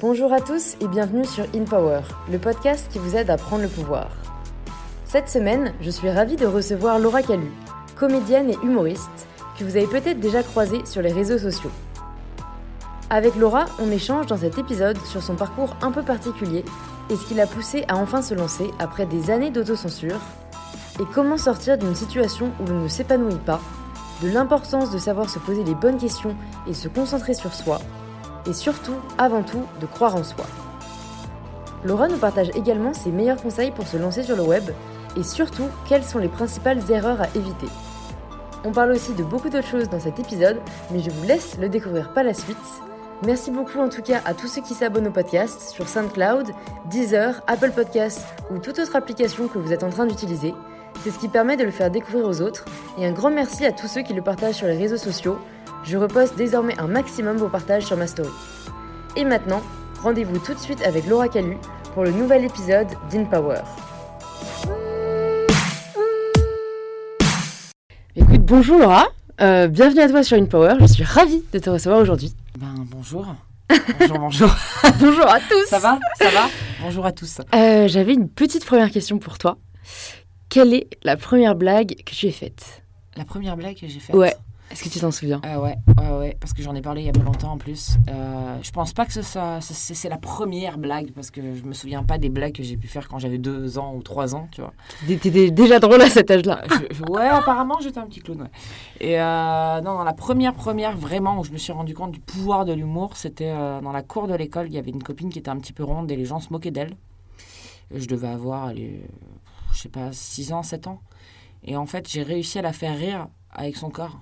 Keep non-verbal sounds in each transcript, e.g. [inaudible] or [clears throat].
Bonjour à tous et bienvenue sur In Power, le podcast qui vous aide à prendre le pouvoir. Cette semaine, je suis ravie de recevoir Laura Calu, comédienne et humoriste, que vous avez peut-être déjà croisée sur les réseaux sociaux. Avec Laura, on échange dans cet épisode sur son parcours un peu particulier et ce qui l'a poussée à enfin se lancer après des années d'autocensure, et comment sortir d'une situation où l'on ne s'épanouit pas, de l'importance de savoir se poser les bonnes questions et se concentrer sur soi, et surtout, avant tout, de croire en soi. Laura nous partage également ses meilleurs conseils pour se lancer sur le web, et surtout, quelles sont les principales erreurs à éviter. On parle aussi de beaucoup d'autres choses dans cet épisode, mais je vous laisse le découvrir par la suite. Merci beaucoup en tout cas à tous ceux qui s'abonnent au podcast sur SoundCloud, Deezer, Apple Podcasts ou toute autre application que vous êtes en train d'utiliser. C'est ce qui permet de le faire découvrir aux autres. Et un grand merci à tous ceux qui le partagent sur les réseaux sociaux. Je reposte désormais un maximum vos partages sur ma story. Et maintenant, rendez-vous tout de suite avec Laura Calu pour le nouvel épisode d'InPower. Écoute, bonjour Laura, euh, bienvenue à toi sur InPower, je suis ravie de te recevoir aujourd'hui. Ben bonjour. Bonjour, bonjour. [laughs] bonjour à tous. Ça va? Ça va? Bonjour à tous. Euh, J'avais une petite première question pour toi. Quelle est la première blague que tu aies faite? La première blague que j'ai faite? Ouais. Est-ce que tu t'en souviens? Euh, ouais, ouais, ouais, parce que j'en ai parlé il y a pas longtemps en plus. Euh, je pense pas que ce soit, c'est la première blague, parce que je me souviens pas des blagues que j'ai pu faire quand j'avais deux ans ou trois ans, tu vois. T'étais déjà drôle à cet âge-là. Ouais, apparemment j'étais un petit clown, ouais. Et euh, non, dans la première, première vraiment où je me suis rendu compte du pouvoir de l'humour, c'était euh, dans la cour de l'école. Il y avait une copine qui était un petit peu ronde et les gens se moquaient d'elle. Je devais avoir, allez, je sais pas, 6 ans, 7 ans. Et en fait, j'ai réussi à la faire rire avec son corps.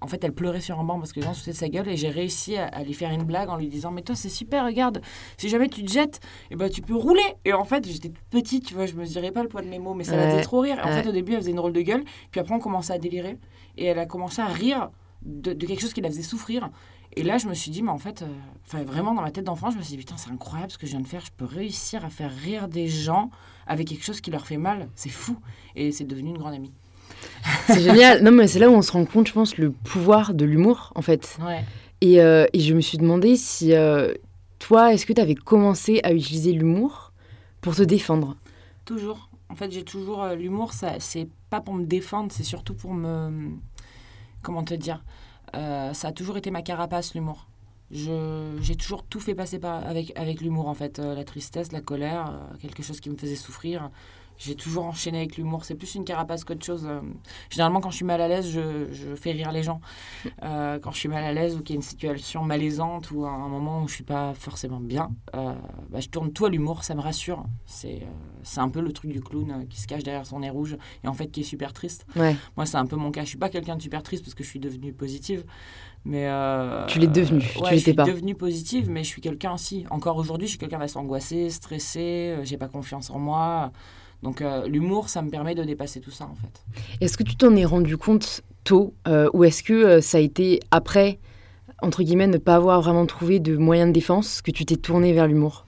En fait, elle pleurait sur un banc parce que les gens se foutaient de sa gueule et j'ai réussi à, à lui faire une blague en lui disant Mais toi, c'est super, regarde, si jamais tu te jettes, eh ben, tu peux rouler. Et en fait, j'étais toute petite, tu vois, je mesurais pas le poids de mes mots, mais ça la Ouais, faisait trop rire. En ouais. fait, au début, elle faisait une drôle de gueule, puis après, on commençait à délirer et elle a commencé à rire de, de quelque chose qui la faisait souffrir. Et là, je me suis dit, mais en fait, euh, vraiment, dans ma tête d'enfant, je me suis dit, putain, c'est incroyable ce que je viens de faire. Je peux réussir à faire rire des gens avec quelque chose qui leur fait mal. C'est fou. Et c'est devenu une grande amie. C'est génial. Non, mais c'est là où on se rend compte, je pense, le pouvoir de l'humour, en fait. Ouais. Et, euh, et je me suis demandé si, euh, toi, est-ce que tu avais commencé à utiliser l'humour pour te défendre? Toujours. En fait, j'ai toujours. euh, L'humour, ça, c'est pas pour me défendre, c'est surtout pour me. Comment te dire Ça a toujours été ma carapace, l'humour. Je- J'ai toujours tout fait passer par, avec, avec l'humour, en fait. La tristesse, la colère, quelque chose qui me faisait souffrir. J'ai toujours enchaîné avec l'humour. C'est plus une carapace qu'autre chose. Euh, Généralement, quand je suis mal à l'aise, je, je fais rire les gens. [laughs] Euh, quand je suis mal à l'aise ou qu'il y a une situation malaisante ou un, un moment où je suis pas forcément bien, euh, bah, je tourne tout à l'humour. Ça me rassure. C'est euh, un peu le truc du clown qui se cache derrière son nez rouge et en fait qui est super triste. Ouais. Moi, c'est un peu mon cas. Je suis pas quelqu'un de super triste parce que je suis devenue positive. Mais euh, Tu l'es devenue, euh, tu ouais, l'étais je suis pas. devenue positive, mais je suis quelqu'un aussi. Encore aujourd'hui, je suis quelqu'un d'assez angoissé, stressé. euh, J'ai pas confiance en moi. Donc euh, l'humour, ça me permet de dépasser tout ça en fait. Est-ce que tu t'en es rendu compte tôt euh, ou est-ce que euh, ça a été après, entre guillemets, ne pas avoir vraiment trouvé de moyen de défense que tu t'es tourné vers l'humour?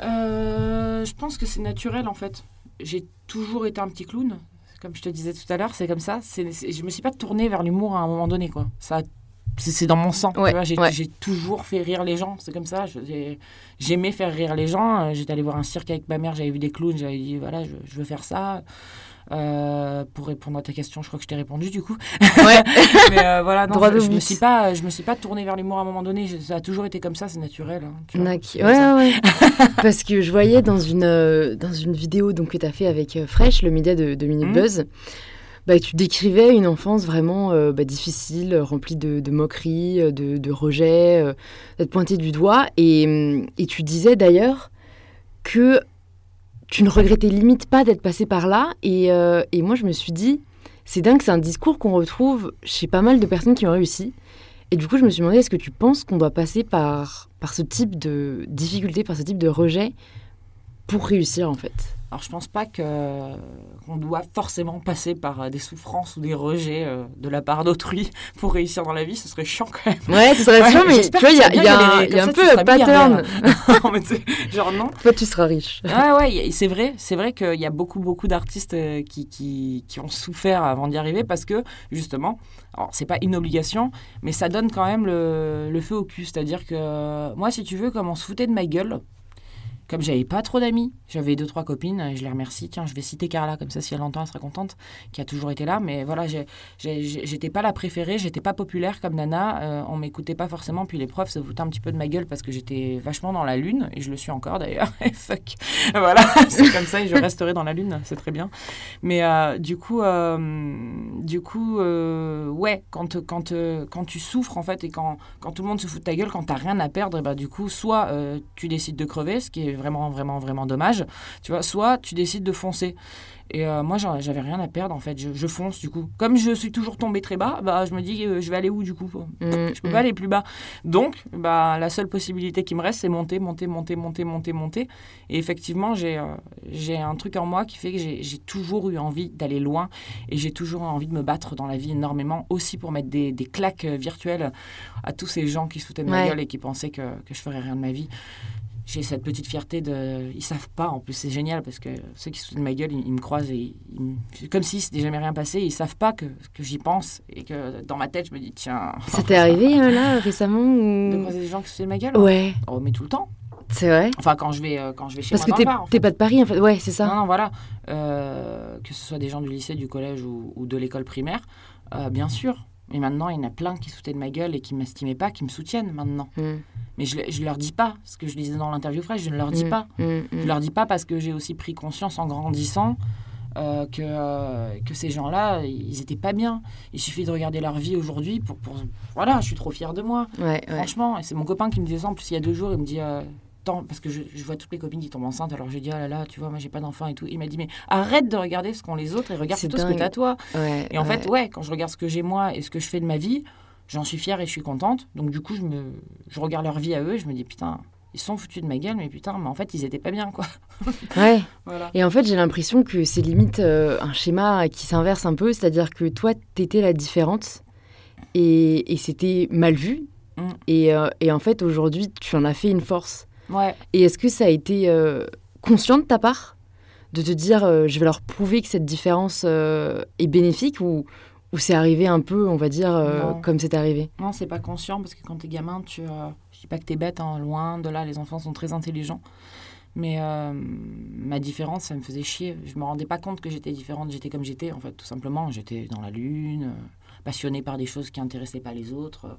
Je pense que c'est naturel en fait. J'ai toujours été un petit clown. Comme je te disais tout à l'heure, c'est comme ça. C'est, je me suis pas tournée vers l'humour à un moment donné. quoi. Ça, c'est dans mon sang. tu Ouais, vois, j'ai, ouais. toujours fait rire les gens. C'est comme ça. J'aimais faire rire les gens. Euh, J'étais allée voir un cirque avec ma mère. J'avais vu des clowns. J'avais dit voilà, je, je veux faire ça. Euh, pour répondre à ta question, je crois que je t'ai répondu du coup. Ouais. [laughs] Mais euh, voilà, non, je, je me suis pas, je me suis pas tournée vers l'humour à un moment donné. Je- ça a toujours été comme ça, c'est naturel. hein, tu vois. Ouais, ouais. [laughs] Parce que je voyais dans une, euh, dans une vidéo donc, que as fait avec Fresh, le média de, de Minute Mhm. Buzz, bah, tu décrivais une enfance vraiment euh, bah, difficile, remplie de, moqueries, euh, de, rejets, euh, d'être pointé du doigt. Et, hum, et tu disais d'ailleurs que tu ne regrettais limite pas d'être passé par là. Et, et moi, je me suis dit, c'est dingue, c'est un discours qu'on retrouve chez pas mal de personnes qui ont réussi. Et du coup, je me suis demandé, est-ce que tu penses qu'on doit passer par, par ce type de difficulté, par ce type de rejet pour réussir, en fait? Alors, je pense pas que qu'on doit forcément passer par euh, des souffrances ou des rejets euh, de la part d'autrui [laughs] pour réussir dans la vie. Ce serait chiant quand même. Ouais, ce serait chiant, mais tu vois, il y a, y a, y a un peu un pattern. [laughs] non, mais genre non. Toi, tu seras riche. Ouais, ouais, c'est vrai. C'est vrai qu'il y a beaucoup, beaucoup d'artistes euh, qui, qui, qui, ont souffert avant d'y arriver parce que, justement, alors c'est pas une obligation, mais ça donne quand même le, le feu au cul. C'est-à-dire que moi, si tu veux, comme on se foutait de ma gueule, comme j'avais pas trop d'amis, j'avais deux, trois copines, et je les remercie. Tiens, je vais citer Carla, comme ça, si elle entend, elle sera contente, qui a toujours été là. Mais voilà, j'étais pas la préférée, j'étais pas populaire comme Nana, euh, on m'écoutait pas forcément. Puis les profs se foutaient un petit peu de ma gueule parce que j'étais vachement dans la lune, et je le suis encore d'ailleurs. [laughs] Fuck. Voilà, [laughs] c'est comme ça, et je resterai dans la lune, c'est très bien. Mais euh, du coup, euh, du coup ouais, quand, quand, quand tu souffres, en fait, et quand, quand tout le monde se fout de ta gueule, quand t'as rien à perdre, et bah, du coup, soit tu décides de crever, ce qui est vraiment, vraiment, vraiment dommage. Tu vois, soit tu décides de foncer. Et euh, moi, j'avais rien à perdre en fait. Je, fonce du coup. Comme je suis toujours tombé très bas, bah, je me dis, euh, je vais aller où du coup mmh, Je peux mmh. pas aller plus bas. Donc, bah, la seule possibilité qui me reste, c'est monter, monter, monter, monter, monter, monter. Et effectivement, j'ai euh, j'ai un truc en moi qui fait que j'ai toujours eu envie d'aller loin et j'ai toujours eu envie de me battre dans la vie énormément, aussi pour mettre des, des claques virtuelles à tous ces gens qui se de ma gueule et qui pensaient que, que je ferais rien de ma vie j'ai cette petite fierté de. Ils savent pas, en plus, c'est génial parce que ceux qui se de ma gueule, ils, me croisent et comme si c'était jamais rien passé. Ils savent pas que, que j'y pense et que dans ma tête, je me dis, tiens. Ça t'est arrivé euh, là récemment ou... De croiser des gens qui se de ma gueule? Ouais. Oh, mais tout le temps. C'est vrai? Enfin, quand je vais, euh, quand je vais chez Parce moi. Parce que t'es pas de Paris, en fait. Ouais, c'est ça. Non, non, voilà. Euh, que ce soit des gens du lycée, du collège ou, ou de l'école primaire, bien sûr. Mais maintenant, il y en a plein qui sautaient de ma gueule et qui ne m'estimaient pas, qui me soutiennent maintenant. Mm. Mais je ne leur dis pas ce que je disais dans l'interview fraîche, je ne leur dis mm. pas. Mm. Je ne leur dis pas parce que j'ai aussi pris conscience en grandissant euh, que, euh, que ces gens-là, ils n'étaient pas bien. Il suffit de regarder leur vie aujourd'hui pour, pour, Voilà, je suis trop fière de moi. Franchement, et c'est mon copain qui me disait ça, en plus il y a deux jours, il me dit... Euh, parce que je, vois toutes les copines qui tombent enceintes, alors j'ai dit, ah là là, tu vois, moi j'ai pas d'enfant et tout. Il m'a dit, mais arrête de regarder ce qu'ont les autres et regarde tout ce que t'as toi. et en fait, ouais, quand je regarde ce que j'ai moi et ce que je fais de ma vie, j'en suis fière et je suis contente. Donc du coup, je, me, je regarde leur vie à eux et je me dis, putain, ils sont foutus de ma gueule, mais putain, mais en fait, ils étaient pas bien, quoi. [laughs] ouais. Voilà. Et en fait, j'ai l'impression que c'est limite euh, un schéma qui s'inverse un peu, c'est-à-dire que toi, t'étais la différente et, et c'était mal vu. Mm. Et, euh, et, en fait, aujourd'hui, tu en as fait une force. Et est-ce que ça a été euh, conscient de ta part de te dire euh, je vais leur prouver que cette différence euh, est bénéfique ou, ou c'est arrivé un peu, on va dire, comme c'est arrivé? Non, c'est pas conscient parce que quand t'es gamin, tu, je dis pas que t'es bête, hein, loin de là, les enfants sont très intelligents. Mais ma différence, ça me faisait chier. Je me rendais pas compte que j'étais différente. J'étais comme j'étais, en fait, tout simplement. J'étais dans la lune, passionnée par des choses qui intéressaient pas les autres.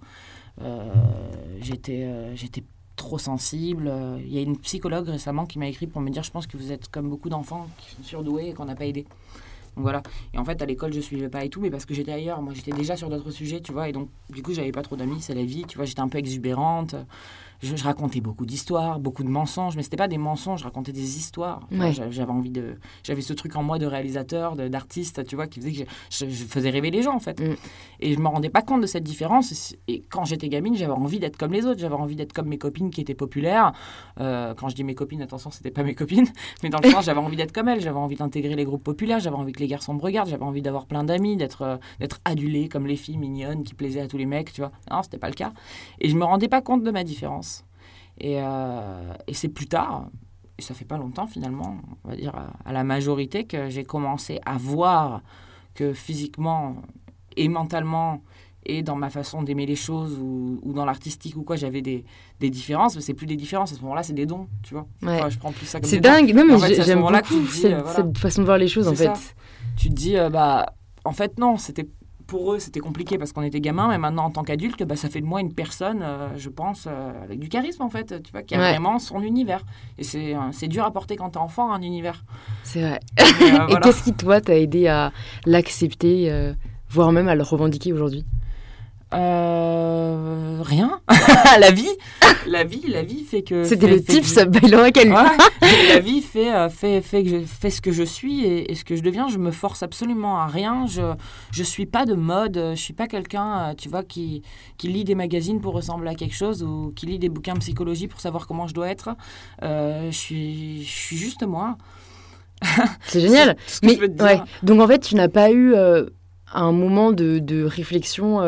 j'étais, j'étais trop sensible. Euh, il y a une psychologue récemment qui m'a écrit pour me dire je pense que vous êtes comme beaucoup d'enfants qui sont surdoués et qu'on n'a pas aidé. Donc voilà. Et en fait, à l'école, je suivais pas et tout, mais parce que j'étais ailleurs. Moi, j'étais déjà sur d'autres sujets, tu vois. Et donc, du coup, j'avais pas trop d'amis. C'est la vie, tu vois. J'étais un peu exubérante je, racontais beaucoup d'histoires, beaucoup de mensonges, mais c'était pas des mensonges, je racontais des histoires. J'avais envie de, j'avais ce truc en moi de réalisateur, d'artiste, tu vois, qui faisait que je, faisais rêver les gens en fait. Mm. Et je me rendais pas compte de cette différence. Et quand j'étais gamine, j'avais envie d'être comme les autres, j'avais envie d'être comme mes copines qui étaient populaires. Euh, quand je dis mes copines, attention, c'était pas mes copines, [laughs] mais dans le sens, j'avais envie d'être comme elles, j'avais envie d'intégrer les groupes populaires, j'avais envie que les garçons me regardent, j'avais envie d'avoir plein d'amis, d'être euh, d'être adulée comme les filles mignonnes qui plaisaient à tous les mecs, tu vois. Non, c'était pas le cas. Et je me rendais pas compte de ma différence. Euh, et, c'est plus tard, et ça fait pas longtemps finalement, on va dire à, la majorité, que j'ai commencé à voir que physiquement et mentalement et dans ma façon d'aimer les choses ou, dans l'artistique ou quoi, j'avais des, des différences, mais c'est plus des différences, à ce moment-là, c'est des dons, tu vois. je prends plus ça comme C'est dingue, non, mais j'aime beaucoup cette, euh, cette, façon de voir les choses, en fait. Tu te dis, euh, bah, en fait, non, c'était pour eux, c'était compliqué parce qu'on était gamin, mais maintenant, en tant qu'adulte, bah, ça fait de moi une personne, euh, je pense, euh, avec du charisme, en fait, tu vois, qui a vraiment son univers. Et c'est, euh, c'est dur à porter quand t'es enfant, un univers. C'est vrai. [laughs] Et, qu'est-ce qui, toi, t'a aidé à l'accepter, voire même à le revendiquer aujourd'hui? Euh, rien. [laughs] la vie, la vie, la vie fait que. C'était le tips, Laura [laughs] La vie fait, euh, fait, fait, que je fais ce que je suis et, ce que je deviens. Je me force absolument à rien. Je, je suis pas de mode. Je suis pas quelqu'un, euh, tu vois, qui, qui lit des magazines pour ressembler à quelque chose ou qui lit des bouquins de psychologie pour savoir comment je dois être. je suis, je suis juste moi. [laughs] C'est génial. Ce que Mais ouais. Donc en fait, tu n'as pas eu euh, un moment de, de réflexion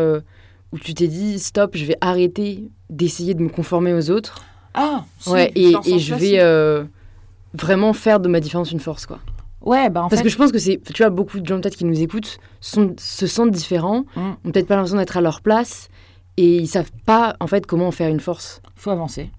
où tu t'es dit stop, je vais arrêter d'essayer de me conformer aux autres. Ah, si, ouais, et, je vais euh, vraiment faire de ma différence une force, quoi. Ouais, bah en Parce fait. que je pense que c'est, tu vois, beaucoup de gens peut-être qui nous écoutent sont, se sentent différents, Mm. ont peut-être pas l'impression d'être à leur place et ils savent pas en fait comment en faire une force. faut avancer.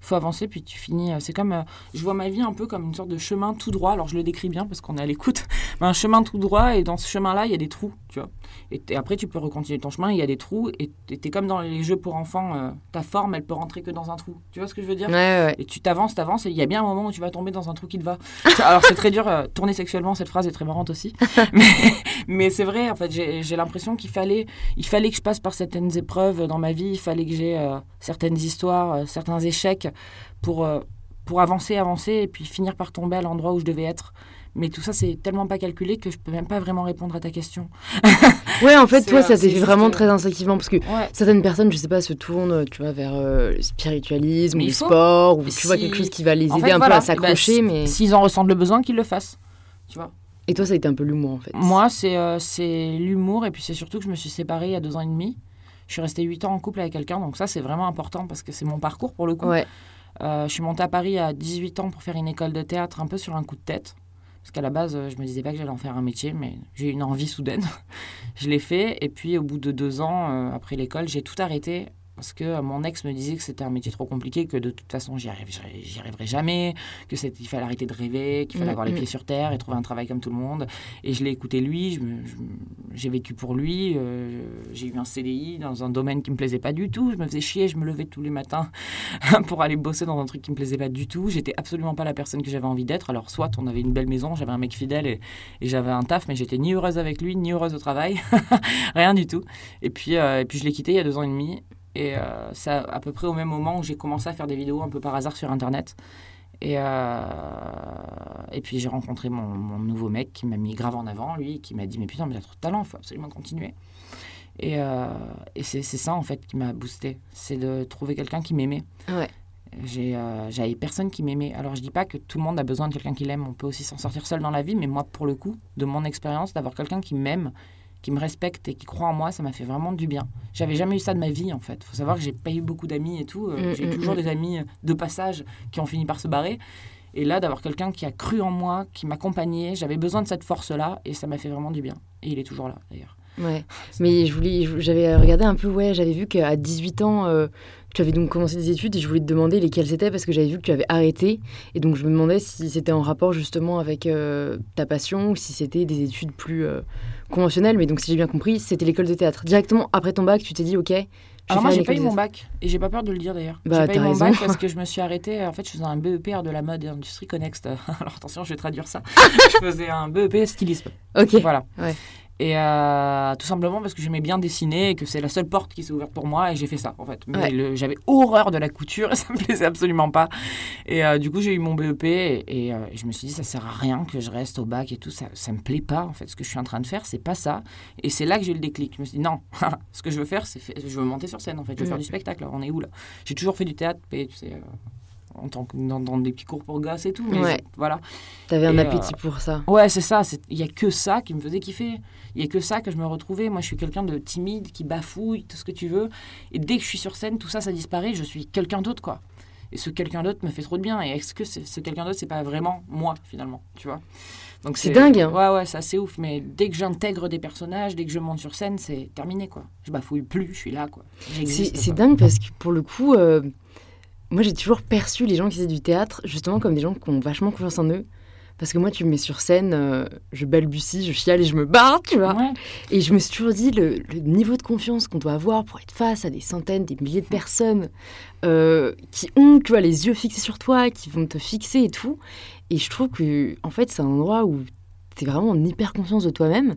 faut avancer, puis tu finis. euh, C'est comme. euh, je vois ma vie un peu comme une sorte de chemin tout droit. Alors, je le décris bien parce qu'on est à l'écoute. [laughs] Mais un chemin tout droit, et dans ce chemin-là, il y a des trous, tu vois. Et, après, tu peux recontinuer ton chemin, il y a des trous, et tu es comme dans les jeux pour enfants. euh, ta forme, elle peut rentrer que dans un trou. Tu vois ce que je veux dire? Ouais, ouais. Et tu t'avances, t'avances, et il y a bien un moment où tu vas tomber dans un trou qui te va. Alors c'est très dur, euh, tourner sexuellement, cette phrase est très marrante aussi. [laughs] mais mais c'est vrai, en fait, j'ai j'ai l'impression qu'il fallait, il fallait que je passe par certaines épreuves dans ma vie, il fallait que j'ai euh, certaines histoires, certains échecs pour, pour avancer, avancer, et puis finir par tomber à l'endroit où je devais être. Mais tout ça, c'est tellement pas calculé que je peux même pas vraiment répondre à ta question. [laughs] Ouais, en fait, toi, euh, ça t'est fait vraiment euh, très instinctivement parce que Ouais. certaines personnes, je sais pas, se tournent, tu vois, vers euh, le spiritualisme Mais ou le faut. sport ou tu Si- vois quelque chose qui va les En aider fait, un voilà. peu à s'accrocher, si- mais S'ils en ressentent le besoin, qu'ils le fassent. Tu vois et toi, ça a été un peu l'humour en fait. Moi, c'est euh, c'est l'humour et puis c'est surtout que je me suis séparée il y a deux ans et demi. Je suis restée huit ans en couple avec quelqu'un, donc ça c'est vraiment important parce que c'est mon parcours pour le coup. Ouais. Euh, je suis montée à Paris à 18 ans pour faire une école de théâtre un peu sur un coup de tête. Parce qu'à la base, euh, je me disais pas que j'allais en faire un métier, mais j'ai eu une envie soudaine. [laughs] je l'ai fait et puis au bout de deux ans, euh, après l'école, j'ai tout arrêté parce que euh, mon ex me disait que c'était un métier trop compliqué, que de toute façon j'y arriverai, jamais, que c'est- il fallait arrêter de rêver, qu'il fallait Mm, avoir les mm. pieds sur terre et trouver un travail comme tout le monde. Et je l'ai écouté lui, j'ai vécu pour lui, euh, j'ai eu un CDI dans un domaine qui me plaisait pas du tout, je me faisais chier, je me levais tous les matins [laughs] pour aller bosser dans un truc qui me plaisait pas du tout. J'étais absolument pas la personne que j'avais envie d'être. Alors soit on avait une belle maison, j'avais un mec fidèle et, et j'avais un taf, mais j'étais ni heureuse avec lui, ni heureuse au travail, [laughs] rien du tout. Et puis, euh, et puis je l'ai quitté il y a deux ans et demi. Et euh, c'est à, à peu près au même moment où j'ai commencé à faire des vidéos un peu par hasard sur Internet. Et, euh, et puis j'ai rencontré mon, mon nouveau mec qui m'a mis grave en avant, lui, qui m'a dit Mais putain, mais t'as trop de talent, il faut absolument continuer. Et, euh, et c'est c'est ça en fait qui m'a boosté c'est de trouver quelqu'un qui m'aimait. Ouais. J'ai, euh, J'avais personne qui m'aimait. Alors je dis pas que tout le monde a besoin de quelqu'un qui l'aime, on peut aussi s'en sortir seul dans la vie, mais moi pour le coup, de mon expérience, d'avoir quelqu'un qui m'aime, qui me respecte et qui croit en moi, ça m'a fait vraiment du bien. J'avais jamais eu ça de ma vie en fait. Faut savoir que j'ai pas eu beaucoup d'amis et tout. Euh, Mm, j'ai mm, toujours mm. des amis de passage qui ont fini par se barrer. Et là, d'avoir quelqu'un qui a cru en moi, qui m'accompagnait, j'avais besoin de cette force-là et ça m'a fait vraiment du bien. Et il est toujours là d'ailleurs. Ouais. Mais je voulais, j'avais regardé un peu, ouais, j'avais vu qu'à 18 ans, euh, tu avais donc commencé des études et je voulais te demander lesquelles c'était parce que j'avais vu que tu avais arrêté. Et donc je me demandais si c'était en rapport justement avec euh, ta passion ou si c'était des études plus euh, conventionnelles. Mais donc si j'ai bien compris, c'était l'école de théâtre. Directement après ton bac, tu t'es dit, ok. je vais Alors moi, j'ai pas eu mon bac et j'ai pas peur de le dire d'ailleurs. Bah, j'ai pas eu t'as mon raison. bac parce [laughs] que je me suis arrêtée. En fait, je faisais un BEP art de la mode et industrie connect. [laughs] Alors attention, je vais traduire ça. [laughs] je faisais un BEP stylisme. Ok. Voilà. Ouais. Et euh, tout simplement parce que j'aimais bien dessiner et que c'est la seule porte qui s'est ouverte pour moi et j'ai fait ça en fait. Mais Ouais. j'avais horreur de la couture et [laughs] ça me plaisait absolument pas. Et euh, du coup j'ai eu mon BEP et, et, euh, je me suis dit ça sert à rien que je reste au bac et tout. Ça, ça me plaît pas en fait. Ce que je suis en train de faire c'est pas ça. Et c'est là que j'ai eu le déclic. Je me suis dit non, [laughs] ce que je veux faire c'est je veux monter sur scène en fait. Je veux Mm. faire du spectacle. On est où là? J'ai toujours fait du théâtre, tu sais. En tant que dans, dans des petits cours pour gosses et tout. Mais Ouais. voilà. T'avais un Et, euh, appétit pour ça. Ouais, c'est ça. c'est- Il y a que ça qui me faisait kiffer. Il y a que ça que je me retrouvais. Moi, je suis quelqu'un de timide, qui bafouille, tout ce que tu veux. Et dès que je suis sur scène, tout ça, ça disparaît. Je suis quelqu'un d'autre, quoi. Et ce quelqu'un d'autre me fait trop de bien. Et est-ce que c'est- ce quelqu'un d'autre, c'est pas vraiment moi, finalement, tu vois? Donc C'est dingue, hein. Ouais, ouais, c'est assez ouf. Mais dès que j'intègre des personnages, dès que je monte sur scène, c'est terminé, quoi. Je bafouille plus, je suis là, quoi. C'est c'est dingue parce que pour le coup, euh, moi j'ai toujours perçu les gens qui faisaient du théâtre justement comme des gens qui ont vachement confiance en eux. Parce que moi, tu me mets sur scène, euh, je balbutie, je chiale et je me barre, tu vois. Ouais. Et je me suis toujours dit, le, le niveau de confiance qu'on doit avoir pour être face à des centaines, des milliers de personnes euh, qui ont, tu vois, les yeux fixés sur toi, qui vont te fixer et tout. Et je trouve que, en fait, c'est un endroit où tu es vraiment en hyper confiance de toi-même.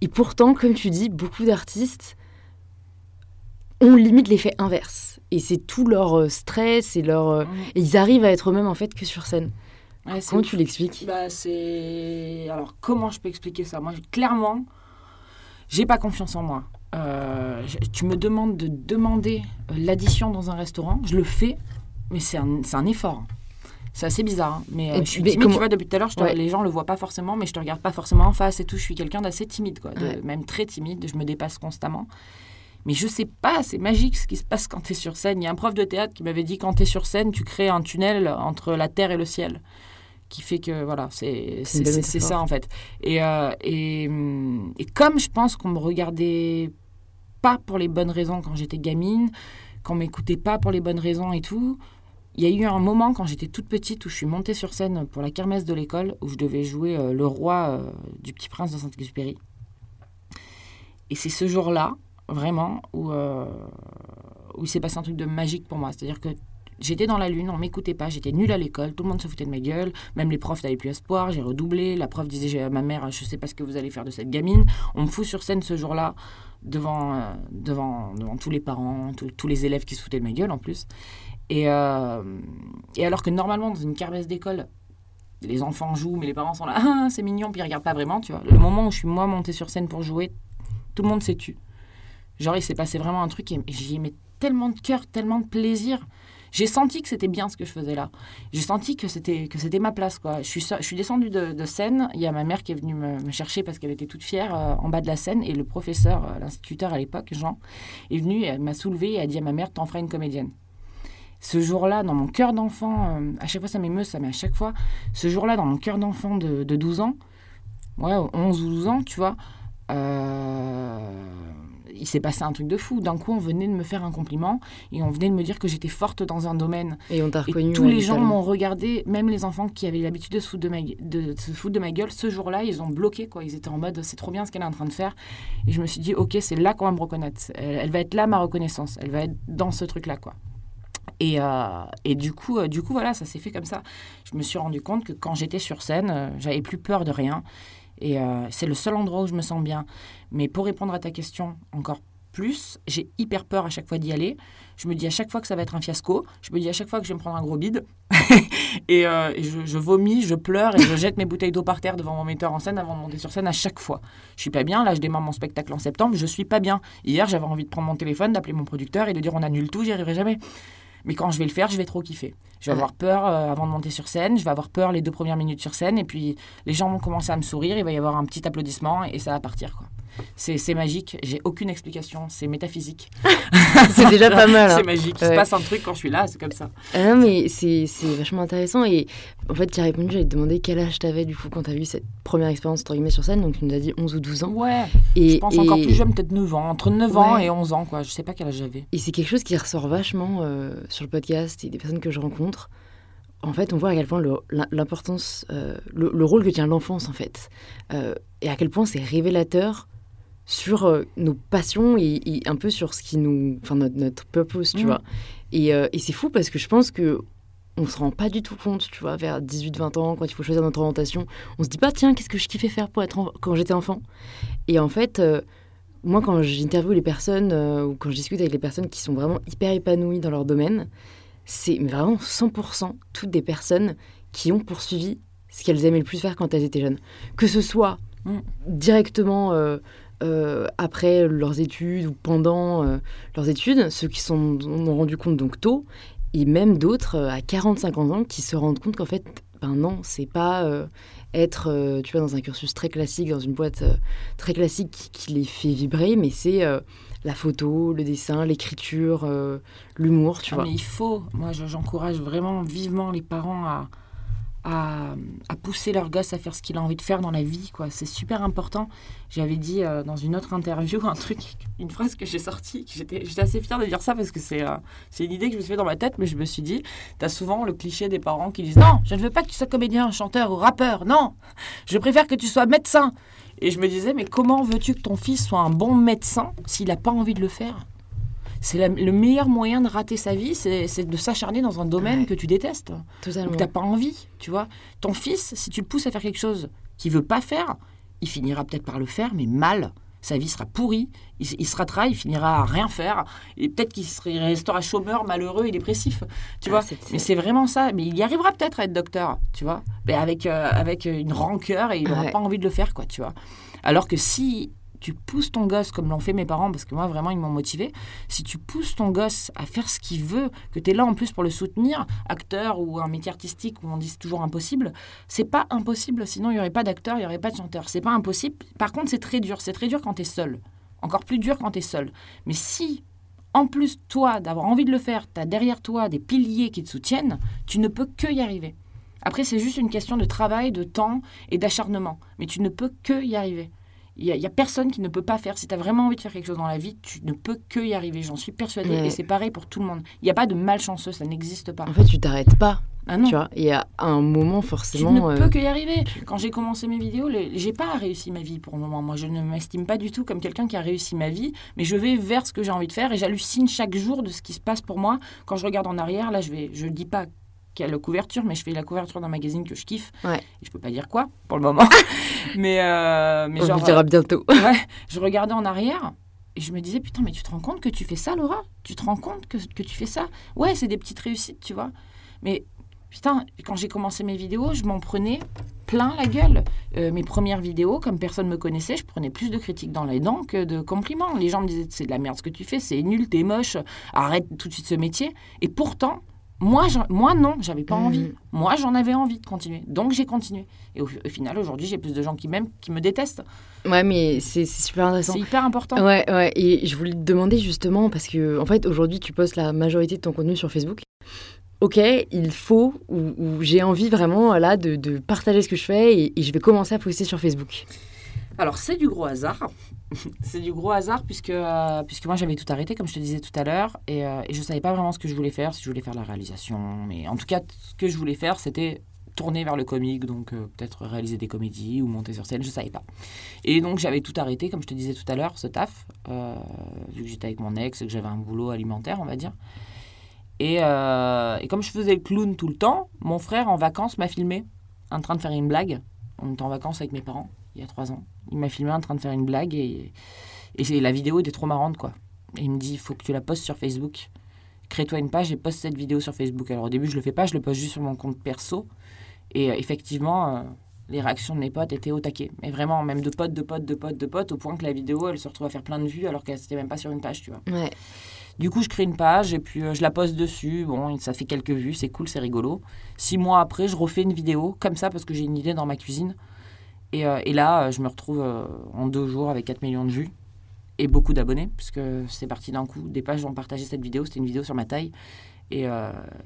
Et pourtant, comme tu dis, beaucoup d'artistes ont limite l'effet inverse. Et c'est tout leur euh, stress et leur... euh, et ils arrivent à être eux-mêmes, en fait, que sur scène. Ouais, Comment tu l'expliques? Bah, c'est. Alors, comment je peux expliquer ça? Moi, clairement, j'ai pas confiance en moi. Euh, je- tu me demandes de demander l'addition dans un restaurant, je le fais, mais c'est un, c'est un effort. C'est assez bizarre, hein. mais, euh, je suis mais timide, comment- tu vois, depuis tout à l'heure, Ouais. les gens le voient pas forcément, mais je te regarde pas forcément en face et tout. Je suis quelqu'un d'assez timide, quoi, de- Ouais. même très timide, je me dépasse constamment. Mais je sais pas, c'est magique ce qui se passe quand tu es sur scène. Il y a un prof de théâtre qui m'avait dit quand tu es sur scène, tu crées un tunnel entre la terre et le ciel. Qui fait que, voilà, c'est ça en fait. Et, euh, et, et comme je pense qu'on me regardait pas pour les bonnes raisons quand j'étais gamine, qu'on m'écoutait pas pour les bonnes raisons et tout, il y a eu un moment quand j'étais toute petite où je suis montée sur scène pour la kermesse de l'école où je devais jouer euh, le roi euh, du Petit Prince de Saint-Exupéry. Et c'est ce jour-là, vraiment, où, euh, où il s'est passé un truc de magique pour moi. C'est-à-dire que j'étais dans la lune, on m'écoutait pas, j'étais nulle à l'école, tout le monde se foutait de ma gueule, même les profs n'avaient plus espoir, j'ai redoublé, la prof disait à ma mère, je sais pas ce que vous allez faire de cette gamine. On me fout sur scène ce jour-là devant, euh, devant, devant tous les parents, tous- les élèves qui se foutaient de ma gueule en plus. Et, euh, et alors que normalement, dans une kermesse d'école, les enfants jouent, mais les parents sont là, [laughs] ah, c'est mignon, puis ils regardent pas vraiment, tu vois. Le moment où je suis moi montée sur scène pour jouer, tout le monde s'est tu. Genre, il s'est passé vraiment un truc et j'y aimais tellement de cœur, tellement de plaisir. J'ai senti que c'était bien ce que je faisais là. J'ai senti que c'était que c'était ma place quoi. Je suis je suis descendue de, scène. Il y a ma mère qui est venue me, chercher parce qu'elle était toute fière euh, en bas de la scène et le professeur, euh, l'instituteur à l'époque, Jean, est venu et m'a soulevée et a dit à ma mère t'en feras une comédienne. Ce jour-là, dans mon cœur d'enfant, euh, à chaque fois ça m'émeut, ça met à chaque fois. Ce jour-là, dans mon cœur d'enfant de, de 12 ans, ouais, 11 ou 12 ans, tu vois, il s'est passé un truc de fou. D'un coup, on venait de me faire un compliment et on venait de me dire que j'étais forte dans un domaine. Et on t'a Et reconnu. tous ouais, les gens m'ont regardé, même les enfants qui avaient l'habitude de se foutre de ma, gue- de, de se foutre de ma gueule, ce jour-là, ils ont bloqué, quoi. Ils étaient en mode, c'est trop bien ce qu'elle est en train de faire. Et je me suis dit, ok, c'est là qu'on va me reconnaître. Elle, elle va être là, ma reconnaissance. Elle va être dans ce truc-là, quoi. Et, euh, et du, coup, euh, du coup, voilà, ça s'est fait comme ça. Je me suis rendu compte que quand j'étais sur scène, euh, j'avais plus peur de rien. Et euh, c'est le seul endroit où je me sens bien. Mais pour répondre à ta question encore plus, j'ai hyper peur à chaque fois d'y aller. Je me dis à chaque fois que ça va être un fiasco. Je me dis à chaque fois que je vais me prendre un gros bide. [laughs] et euh, et je, je vomis, je pleure et je jette mes bouteilles d'eau par terre devant mon metteur en scène avant de monter sur scène à chaque fois. Je suis pas bien. Là, je démarre mon spectacle en septembre. Je suis pas bien. Hier, j'avais envie de prendre mon téléphone, d'appeler mon producteur et de dire on annule tout, j'y arriverai jamais. Mais quand je vais le faire, je vais trop kiffer. Je vais Ouais. avoir peur euh, avant de monter sur scène, je vais avoir peur les deux premières minutes sur scène, et puis les gens vont commencer à me sourire, il va y avoir un petit applaudissement, et ça va partir. quoi. C'est magique, j'ai aucune explication, c'est métaphysique. [laughs] C'est déjà pas mal. hein. C'est magique, il Ouais. se passe un truc quand je suis là, c'est comme ça. Ah non, mais c'est c'est vachement intéressant. Et en fait, tu as répondu, j'allais te demander quel âge t'avais du coup quand t'as eu cette première expérience entre guillemets sur scène. Donc tu nous as dit 11 ou 12 ans. Ouais, Et, je pense et- encore plus jeune, peut-être 9 ans, entre 9 ans et 11 ans, quoi. Je sais pas quel âge j'avais. Et c'est quelque chose qui ressort vachement euh, sur le podcast et des personnes que je rencontre. En fait, on voit à quel point le- l'importance, euh, le, le rôle que tient l'enfance, en fait, euh, et à quel point c'est révélateur sur euh, nos passions et, et un peu sur ce qui nous, enfin notre, notre purpose, tu Mm. vois. Et, euh, et c'est fou parce que je pense que on se rend pas du tout compte, tu vois, vers 18-20 ans, quand il faut choisir notre orientation, on se dit pas, tiens, qu'est-ce que je kiffais faire pour être en- quand j'étais enfant? Et en fait, euh, moi, quand j'interviewe les personnes ou quand je discute avec les personnes qui sont vraiment hyper épanouies dans leur domaine, c'est vraiment 100% toutes des personnes qui ont poursuivi ce qu'elles aimaient le plus faire quand elles étaient jeunes. Que ce soit Mm. directement euh, euh, après leurs études ou pendant euh, leurs études, ceux qui s'en ont rendu compte donc tôt, et même d'autres euh, à 40-50 ans qui se rendent compte qu'en fait, ben non, c'est pas euh, être, tu vois, dans un cursus très classique, dans une boîte très classique qui, qui les fait vibrer, mais c'est la photo, le dessin, l'écriture, l'humour, tu Ah, vois. mais il faut, moi je- j'encourage vraiment vivement les parents à, à, pousser leur gosse à faire ce qu'il a envie de faire dans la vie. quoi. C'est super important. J'avais dit euh, dans une autre interview [laughs] un truc, une phrase que j'ai sortie, j'étais j'étais assez fière de dire ça parce que c'est euh, c'est une idée que je me suis fait dans ma tête, mais je me suis dit, tu as souvent le cliché des parents qui disent Non, je ne veux pas que tu sois comédien, chanteur ou rappeur, non, je préfère que tu sois médecin. Et je me disais, mais comment veux-tu que ton fils soit un bon médecin s'il n'a pas envie de le faire? C'est la- le meilleur moyen de rater sa vie, c'est c'est de s'acharner dans un domaine Ouais. que tu détestes, Totalement. que tu n'as pas envie, tu vois. Ton fils, si tu le pousses à faire quelque chose qu'il veut pas faire, il finira peut-être par le faire, mais mal. Sa vie sera pourrie, il, il se ratera, il finira à rien faire, et peut-être qu'il serait- restera chômeur, malheureux et dépressif, tu vois. Ah, c'est- Mais c'est vraiment ça. Mais il y arrivera peut-être à être docteur, tu vois. Mais avec, euh, avec une rancœur et il n'aura Ouais. pas envie de le faire, quoi, tu vois. Alors que si tu pousses ton gosse, comme l'ont fait mes parents, parce que moi, vraiment, ils m'ont motivé, si tu pousses ton gosse à faire ce qu'il veut, que tu es là en plus pour le soutenir, acteur ou un métier artistique où on dit toujours impossible, c'est pas impossible, sinon il n'y aurait pas d'acteur, il n'y aurait pas de chanteur. C'est pas impossible. Par contre, c'est très dur. C'est très dur quand tu es seul. Encore plus dur quand tu es seul. Mais si en plus, toi, d'avoir envie de le faire, tu as derrière toi des piliers qui te soutiennent, tu ne peux que y arriver. Après, c'est juste une question de travail, de temps et d'acharnement. Mais tu ne peux que y arriver. Il n'y a, personne qui ne peut pas faire. Si tu as vraiment envie de faire quelque chose dans la vie, tu ne peux que y arriver. J'en suis persuadée. Et c'est pareil pour tout le monde. Il n'y a pas de malchanceux, ça n'existe pas. En fait, tu t'arrêtes pas. Ah non. Tu vois, il y a un moment forcément. Tu ne euh, peux que y arriver. Quand j'ai commencé mes vidéos, j'ai pas réussi ma vie pour le moment. Moi, je ne m'estime pas du tout comme quelqu'un qui a réussi ma vie, mais je vais vers ce que j'ai envie de faire et j'hallucine chaque jour de ce qui se passe pour moi. Quand je regarde en arrière, là, je vais, je dis pas quelle couverture, mais je fais la couverture d'un magazine que je kiffe. Ouais. Et je peux pas dire quoi pour le moment. [laughs] mais, euh, mais On genre. dira bientôt. [laughs] ouais, je regardais en arrière et je me disais, putain, mais tu te rends compte que tu fais ça, Laura? Tu te rends compte que, que tu fais ça? Ouais, c'est des petites réussites, tu vois. Mais putain, quand j'ai commencé mes vidéos, je m'en prenais plein la gueule. Euh, mes premières vidéos, comme personne me connaissait, je prenais plus de critiques dans les dents que de compliments. Les gens me disaient, c'est de la merde ce que tu fais, c'est nul, t'es moche, arrête tout de suite ce métier. Et pourtant, moi, moi non, j'avais pas envie. Mmh. Moi, j'en avais envie de continuer. Donc, j'ai continué. Et au, final, aujourd'hui, j'ai plus de gens qui m'aiment, qui me détestent. Ouais, mais c'est super intéressant. C'est hyper important. Ouais, ouais. Et je voulais te demander justement, parce que, en fait, aujourd'hui, tu postes la majorité de ton contenu sur Facebook ok, il faut, ou, j'ai envie vraiment là de, partager ce que je fais et, je vais commencer à poster sur Facebook Alors c'est du gros hasard. [laughs] c'est du gros hasard puisque, euh, puisque moi j'avais tout arrêté comme je te disais tout à l'heure et, euh, et je savais pas vraiment ce que je voulais faire, si je voulais faire la réalisation. Mais en tout cas, ce que je voulais faire, c'était tourner vers le comique, donc euh, peut-être réaliser des comédies ou monter sur scène, je savais pas. Et donc j'avais tout arrêté, comme je te disais tout à l'heure, ce taf, vu que j'étais avec mon ex et que j'avais un boulot alimentaire, on va dire. Euh, et, comme je faisais le clown tout le temps, mon frère en vacances m'a filmé en train de faire une blague. On était en vacances avec mes parents il y a trois ans. Il m'a filmé en train de faire une blague et, et la vidéo était trop marrante quoi. Et il me dit il faut que tu la postes sur Facebook. Crée-toi une page et poste cette vidéo sur Facebook. Alors au début je le fais pas, je le poste juste sur mon compte perso. Et euh, effectivement, euh, les réactions de mes potes étaient au taquet. Mais vraiment, même de potes, de potes, de potes, de potes, au point que la vidéo, elle se retrouve à faire plein de vues alors qu'elle n'était même pas sur une page, tu vois. Ouais. Du coup, je crée une page et puis euh, je la poste dessus. Bon, ça fait quelques vues, c'est cool, c'est rigolo. Six mois après, je refais une vidéo comme ça parce que j'ai une idée dans ma cuisine. Et, euh, et là, je me retrouve euh, en deux jours avec 4 millions de vues et beaucoup d'abonnés, puisque c'est parti d'un coup. Des pages ont partagé cette vidéo, c'était une vidéo sur ma taille. Et,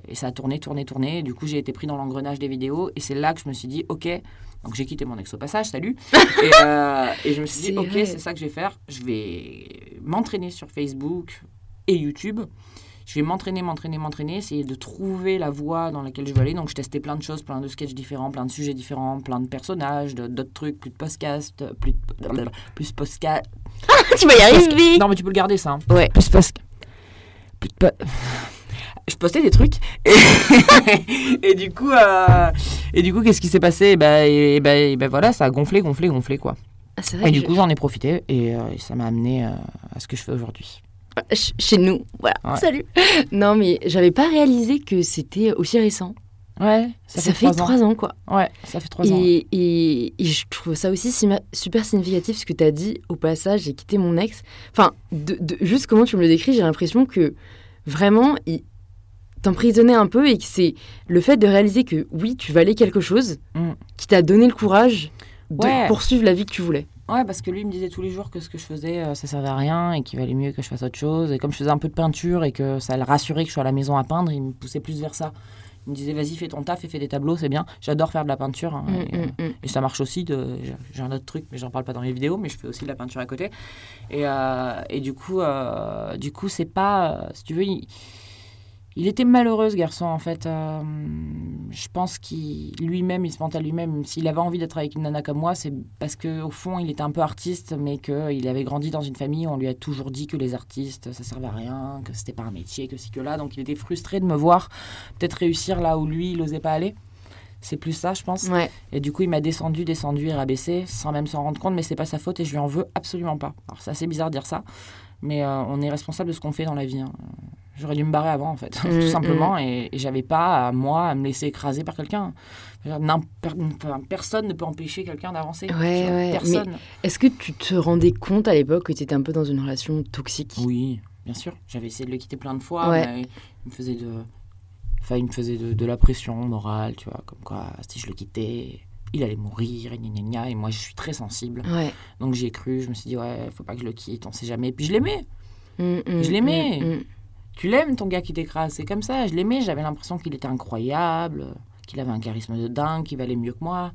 et, ça a tourné, tourné, tourné. Du coup, j'ai été pris dans l'engrenage des vidéos. Et c'est là que je me suis dit, OK, donc j'ai quitté mon ex au passage, salut. [laughs] et, et, je me suis dit, OK, c'est ça que je vais faire. Je vais m'entraîner sur Facebook, et YouTube. Je vais m'entraîner, m'entraîner, m'entraîner, essayer de trouver la voie dans laquelle je veux aller. Donc, je testais plein de choses, plein de sketchs différents, plein de sujets différents, plein de personnages, d'autres trucs, plus de podcast, plus de, plus podcast. [laughs] tu vas y arriver Non, mais tu peux le garder, ça. Hein. Ouais. Plus podcast. Plus de [laughs] je postais des trucs [laughs] et, du coup euh, et du coup qu'est-ce qui s'est passé? Et ben, et, ben, ben, voilà ça a gonflé gonflé gonflé quoi ah, vrai et du coup j'en ai profité et, euh, ça m'a amené euh, à ce que je fais aujourd'hui chez nous. Voilà, salut. [laughs] Non, mais j'avais pas réalisé que c'était aussi récent. Ouais, ça, fait, trois ans. quoi. Ouais, ça fait trois ans. Et, je trouve ça aussi super significatif ce que tu as dit au passage, j'ai quitté mon ex. Enfin, de, juste comment tu me le décris, j'ai l'impression que vraiment, il t'emprisonnait un peu et que c'est le fait de réaliser que oui, tu valais quelque chose mm. qui t'a donné le courage de poursuivre la vie que tu voulais. Ouais, parce que lui me disait tous les jours que ce que je faisais, euh, ça servait à rien et qu'il valait mieux que je fasse autre chose. Et comme je faisais un peu de peinture et que ça le rassurait que je sois à la maison à peindre, il me poussait plus vers ça. Il me disait, vas-y, fais ton taf et fais des tableaux, c'est bien. J'adore faire de la peinture. Hein, mm, et, mm, mm. et, ça marche aussi. De... J'ai un autre truc, mais j'en parle pas dans les vidéos, mais je fais aussi de la peinture à côté. Et, euh, et du coup, euh, du coup c'est pas. si tu veux, il il était malheureux, ce garçon, en fait. Euh, je pense qu'il lui-même, il se mentait à lui-même. S'il avait envie d'être avec une nana comme moi, c'est parce qu'au fond, il était un peu artiste, mais qu'il avait grandi dans une famille où on lui a toujours dit que les artistes, ça servait à rien, que c'était pas un métier, que ci, que là. Donc il était frustré de me voir peut-être réussir là où lui, il n'osait pas aller. C'est plus ça, je pense. Et du coup, il m'a descendu, descendu et rabaissé, sans même s'en rendre compte, mais c'est pas sa faute et je lui en veux absolument pas. Alors, c'est assez bizarre de dire ça, mais euh, on est responsable de ce qu'on fait dans la vie. Hein J'aurais dû me barrer avant, en fait, [laughs] Mm, tout simplement. Et, et j'avais pas, à moi, à me laisser écraser par quelqu'un. Personne ne peut empêcher quelqu'un d'avancer. Ouais, ouais, Personne. Est-ce que tu te rendais compte à l'époque que tu étais un peu dans une relation toxique? Oui, bien sûr. J'avais essayé de le quitter plein de fois, Ouais. mais il me faisait de, enfin, il me faisait de, de la pression morale, tu vois, comme quoi si je le quittais, il allait mourir, et gna gna gna, et moi je suis très sensible. Donc j'y ai cru, je me suis dit ouais, faut pas que je le quitte, on sait jamais. Et puis je l'aimais. Mm, mm, Je l'aimais. mm, mm. Tu l'aimes ton gars qui t'écrase, c'est comme ça. Je l'aimais, j'avais l'impression qu'il était incroyable, qu'il avait un charisme de dingue, qu'il valait mieux que moi.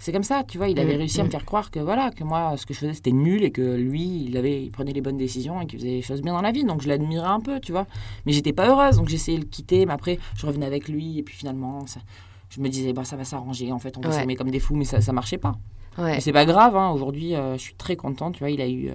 C'est comme ça, tu vois, il avait Mm, réussi à me mm. faire croire que voilà, que moi ce que je faisais c'était nul et que lui, il avait il prenait les bonnes décisions et qu'il faisait les choses bien dans la vie. Donc je l'admirais un peu, tu vois. Mais j'étais pas heureuse, donc j'essayais de le quitter, mais après je revenais avec lui et puis finalement ça- je me disais bah ça va s'arranger en fait, on va Ouais. s'aimer comme des fous mais ça ça marchait pas. Ouais. Mais c'est pas grave, hein. aujourd'hui euh, je suis très contente, tu vois, il a eu euh,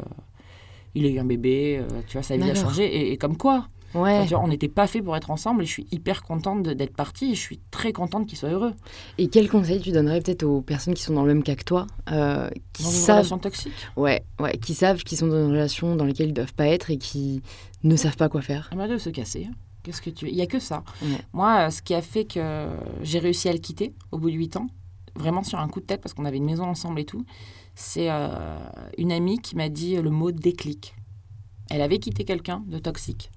il a eu un bébé, euh, tu vois, sa vie a changé et, et comme quoi Ouais. Enfin, tu vois, on n'était pas fait pour être ensemble et je suis hyper contente d'être partie et je suis très contente qu'il soit heureux. Et quel conseil tu donnerais peut-être aux personnes qui sont dans le même cas que toi, euh, qui Dans une savent, relation toxique. ouais, ouais, qui savent qu'ils sont dans une relation dans laquelle ils doivent pas être et qui ne savent pas quoi faire. M'a de se casser. Qu'est-ce que tu... Il y a que ça. Ouais. Moi, euh, ce qui a fait que j'ai réussi à le quitter au bout de 8 ans, vraiment sur un coup de tête parce qu'on avait une maison ensemble et tout, c'est euh, une amie qui m'a dit le mot déclic. Elle avait quitté quelqu'un de toxique.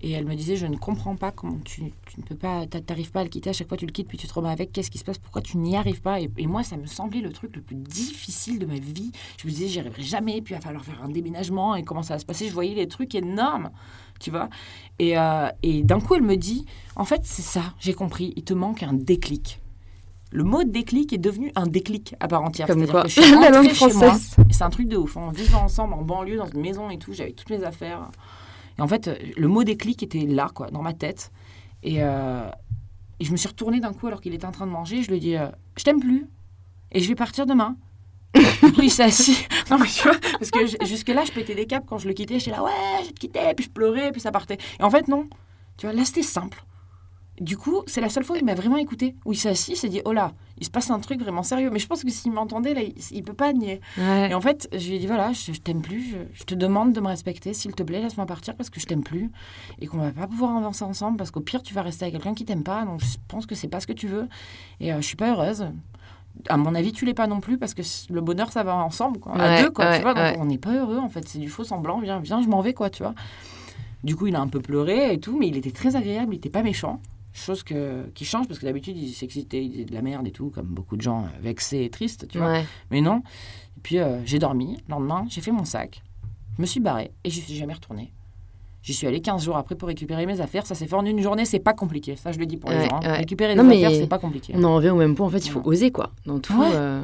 Et elle me disait, je ne comprends pas comment tu, tu ne peux pas, t'a- t'arrives pas à le quitter, à chaque fois tu le quittes, puis tu te remets avec, qu'est-ce qui se passe, pourquoi tu n'y arrives pas? Et, et moi, ça me semblait le truc le plus difficile de ma vie. Je me disais, j'y arriverai jamais, puis il va falloir faire un déménagement, et comment ça va se passer, je voyais les trucs énormes, tu vois. Et, euh, et d'un coup, elle me dit, en fait, c'est ça, j'ai compris, il te manque un déclic. Le mot déclic est devenu un déclic à part entière. Comme C'est-à-dire quoi, que je suis [laughs] la langue rentrée chez moi, française. et C'est un truc de ouf. On vivait ensemble en banlieue, dans une maison et tout. J'avais toutes mes affaires. En fait, euh, le mot déclic était là, quoi, dans ma tête. Et, euh, et je me suis retournée d'un coup alors qu'il était en train de manger. Je lui ai dit euh, Je t'aime plus. Et je vais partir demain. du coup, il s'est assis. Non, mais tu vois, parce que jusque-là, je pétais des câbles quand je le quittais. J'étais là Ouais, je vais te quitter. Puis je pleurais, puis ça partait. Et en fait, non. Tu vois, là, c'était simple. Du coup, c'est la seule fois où il m'a vraiment écouté. Où il s'est assis, il s'est dit Oh là, il se passe un truc vraiment sérieux. Mais je pense que s'il m'entendait, là, il, il peut pas nier. Ouais. Et en fait, je lui ai dit voilà, je, je t'aime plus, je, je te demande de me respecter, s'il te plaît, laisse-moi partir parce que je t'aime plus et qu'on va pas pouvoir avancer ensemble parce qu'au pire, tu vas rester avec quelqu'un qui t'aime pas. Donc je pense que c'est pas ce que tu veux et euh, je suis pas heureuse. À mon avis, tu l'es pas non plus parce que le bonheur, ça va ensemble, quoi. à deux, quoi. ouais, tu vois, donc ouais. on n'est pas heureux en fait. C'est du faux semblant. Viens, viens, je m'en vais, quoi, tu vois. Du coup, il a un peu pleuré et tout, mais il était très agréable, il était pas méchant. Chose que, qui change parce que d'habitude, il s'excitait, il disait de la merde et tout, comme beaucoup de gens euh, vexés et tristes, tu vois. Ouais. Mais non. Et puis euh, j'ai dormi. Le lendemain, j'ai fait mon sac. Je me suis barrée et j'y suis jamais retournée. J'y suis allée 15 jours après pour récupérer mes affaires. Ça s'est fait en une journée, c'est pas compliqué. Ça, je le dis pour les Ouais, gens. hein. ouais. Récupérer Non, des mais affaires, c'est pas compliqué. On en revient au même point. En fait, il faut oser quoi. Dans tout. Euh,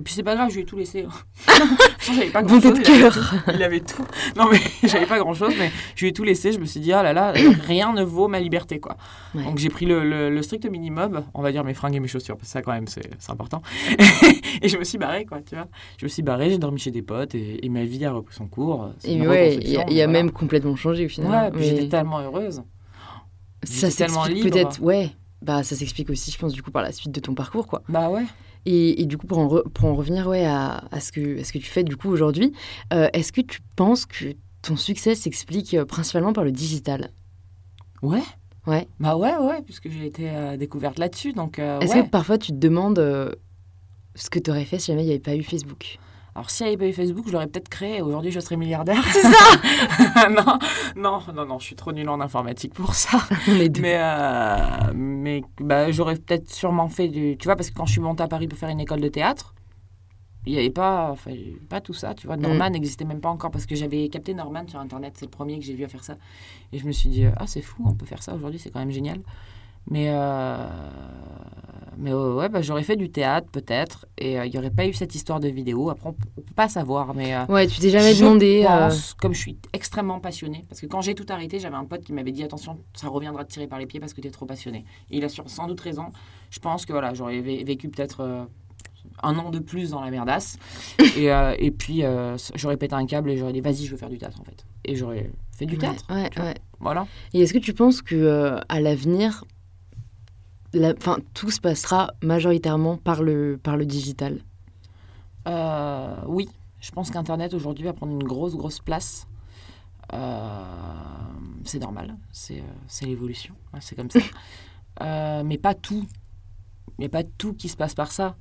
Et puis c'est pas grave, je lui ai tout laissé. [laughs] j'avais pas grand chose. de Il avait, cœur. tout. il avait tout. Non mais [laughs] j'avais pas grand chose, mais je lui ai tout laissé. Je me suis dit, ah là là, [coughs] rien ne vaut ma liberté quoi. Ouais. Donc j'ai pris le, le- le strict minimum, on va dire mes fringues et mes chaussures, parce que ça quand même c'est important. [laughs] et je me suis barrée quoi, tu vois. Je me suis barrée, j'ai dormi chez des potes et, et ma vie a repris son cours. Et ouais, il y a, reconstruction, il y a voilà. même complètement changé au final. Ouais, Mais j'étais tellement heureuse. ça s'explique peut-être. Ouais. Bah, ça s'explique aussi, je pense, du coup, par la suite de ton parcours, quoi. Bah ouais. Et, et du coup, pour en, re- pour en revenir ouais, à, à ce que, à ce que tu fais du coup aujourd'hui, euh, est-ce que tu penses que ton succès s'explique euh, principalement par le digital? Ouais. Ouais. Bah ouais, ouais, puisque j'ai été euh, découverte là-dessus. Donc, euh, Est-ce ouais. que parfois tu te demandes euh, ce que tu aurais fait si jamais il n'y avait pas eu Facebook? Alors, s'il n'y avait pas eu Facebook, je l'aurais peut-être créé. et Aujourd'hui, je serais milliardaire. C'est ça [laughs] Non, non, non, non, je suis trop nulle en informatique pour ça. [laughs] Mais, euh, mais bah, j'aurais peut-être sûrement fait du. Tu vois, parce que quand je suis montée à Paris pour faire une école de théâtre, il n'y avait pas, enfin, pas tout ça. Tu vois, Norman n'existait même pas encore parce que j'avais capté Norman sur Internet. C'est le premier que j'ai vu à faire ça. Et je me suis dit, ah, c'est fou, on peut faire ça aujourd'hui, c'est quand même génial. Mais, euh, mais euh, ouais, bah, j'aurais fait du théâtre peut-être. Et euh, il n'y aurait pas eu cette histoire de vidéo. Après, on ne peut pas savoir. Mais, euh, Ouais, tu t'es jamais je demandé. euh, pense, comme je suis extrêmement passionnée, parce que quand j'ai tout arrêté, j'avais un pote qui m'avait dit attention, ça reviendra te tirer par les pieds parce que tu es trop passionné. Et il a sur- sans doute raison. Je pense que voilà, j'aurais vé- vécu peut-être euh, un an de plus dans la merdasse. et, euh, et puis, euh, j'aurais pété un câble et j'aurais dit vas-y, je veux faire du théâtre en fait. Et j'aurais fait du théâtre. ouais, ouais. Voilà. Et est-ce que tu penses que euh, à l'avenir, la- tout se passera majoritairement par le, par le digital Euh, oui, je pense qu'Internet aujourd'hui va prendre une grosse, grosse place. Euh, c'est normal, c'est c'est l'évolution, c'est comme ça. [laughs] Euh, mais pas tout. Il n'y a pas tout qui se passe par ça.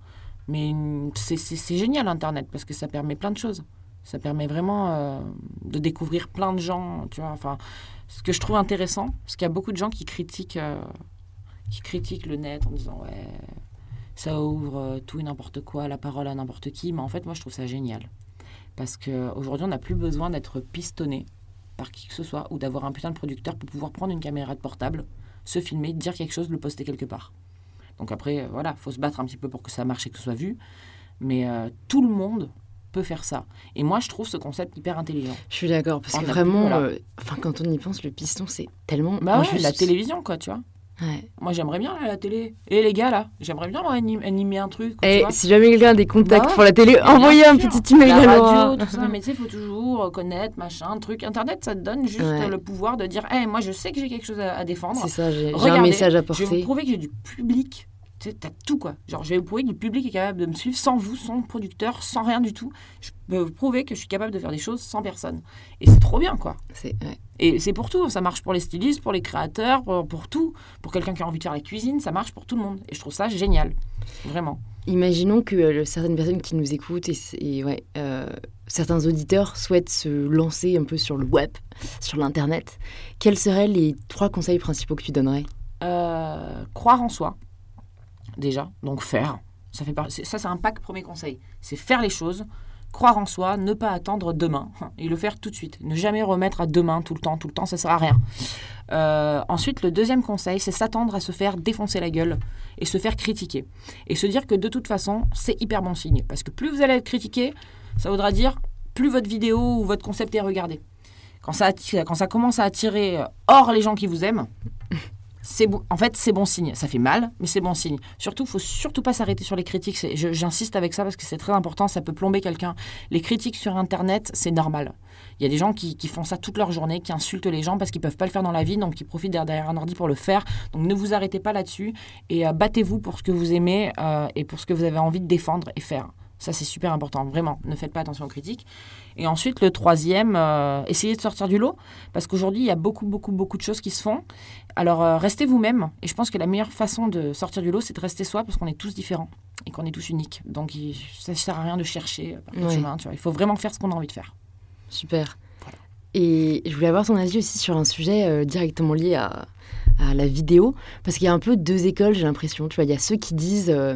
Mais c'est- génial Internet parce que ça permet plein de choses. Ça permet vraiment euh, de découvrir plein de gens, tu vois. Enfin, ce que je trouve intéressant, parce qu'il y a beaucoup de gens qui critiquent, euh, qui critiquent le net en disant ouais, ça ouvre euh, tout et n'importe quoi, la parole à n'importe qui. Mais en fait, moi, je trouve ça génial parce qu'aujourd'hui, on n'a plus besoin d'être pistonné par qui que ce soit ou d'avoir un putain de producteur pour pouvoir prendre une caméra de portable, se filmer, dire quelque chose, le poster quelque part. Donc après, euh, voilà, faut se battre un petit peu pour que ça marche et que ce soit vu. Mais euh, tout le monde peut faire ça. Et moi, je trouve ce concept hyper intelligent. Je suis d'accord, parce On que plus- vraiment, voilà. euh, quand on y pense, le piston, c'est tellement. Bah ouais, la télévision, quoi, tu vois. Ouais. Moi, j'aimerais bien là, la télé. Et les gars, là, j'aimerais bien moi, animer un truc. Et vois. si jamais quelqu'un a des contacts Bah ouais. pour la télé, envoyez un sûr. petit email la à radio, tout ça. Mais tu sais, faut toujours euh, connaître, machin, truc. Internet, ça te donne juste Ouais. euh, le pouvoir de dire Eh, moi, je sais que j'ai quelque chose à, à défendre. C'est ça, j'ai un message à Je vais vous porter. prouver que j'ai du public. Tu t'as tout, quoi. Genre, je vais vous prouver que le public est capable de me suivre sans vous, sans producteur, sans rien du tout. Je peux vous prouver que je suis capable de faire des choses sans personne. Et c'est trop bien, quoi. C'est ouais. Et c'est pour tout, ça marche pour les stylistes, pour les créateurs, pour, pour tout. Pour quelqu'un qui a envie de faire la cuisine, ça marche pour tout le monde. Et je trouve ça génial, vraiment. Imaginons que euh, certaines personnes qui nous écoutent et, et ouais, euh, certains auditeurs souhaitent se lancer un peu sur le web, sur l'internet. Quels seraient les trois conseils principaux que tu donnerais? Euh, croire en soi, déjà, donc faire. Ça, fait ça, c'est un pack premier conseil. C'est faire les choses, croire en soi, ne pas attendre demain [laughs] et le faire tout de suite. Ne jamais remettre à demain tout le temps, tout le temps, ça sert à rien. Euh, ensuite, le deuxième conseil, c'est s'attendre à se faire défoncer la gueule et se faire critiquer. Et se dire que de toute façon, c'est hyper bon signe. Parce que plus vous allez être critiqué, ça voudra dire plus votre vidéo ou votre concept est regardé. Quand ça, quand ça commence à attirer euh, hors les gens qui vous aiment, c'est bon, en fait, c'est bon signe. Ça fait mal, mais c'est bon signe. Surtout, faut surtout pas s'arrêter sur les critiques. J'insiste avec ça parce que c'est très important. Ça peut plomber quelqu'un. Les critiques sur Internet, c'est normal. Il y a des gens qui, font ça toute leur journée, qui insultent les gens parce qu'ils peuvent pas le faire dans la vie, donc qui profitent derrière derrière un ordi pour le faire. Donc ne vous arrêtez pas là-dessus et euh, battez-vous pour ce que vous aimez euh, et pour ce que vous avez envie de défendre et faire. Ça, c'est super important, vraiment. Ne faites pas attention aux critiques. Et ensuite, le troisième, euh, essayez de sortir du lot, parce qu'aujourd'hui, il y a beaucoup, beaucoup, beaucoup de choses qui se font. Alors, euh, restez vous-même. Et je pense que la meilleure façon de sortir du lot, c'est de rester soi, parce qu'on est tous différents et qu'on est tous uniques. Donc, il, ça ne sert à rien de chercher euh, par chemin. Tu vois. Il faut vraiment faire ce qu'on a envie de faire. Super. Et je voulais avoir ton avis aussi sur un sujet euh, directement lié à, à la vidéo, parce qu'il y a un peu deux écoles, j'ai l'impression. Tu vois, il y a ceux qui disent euh,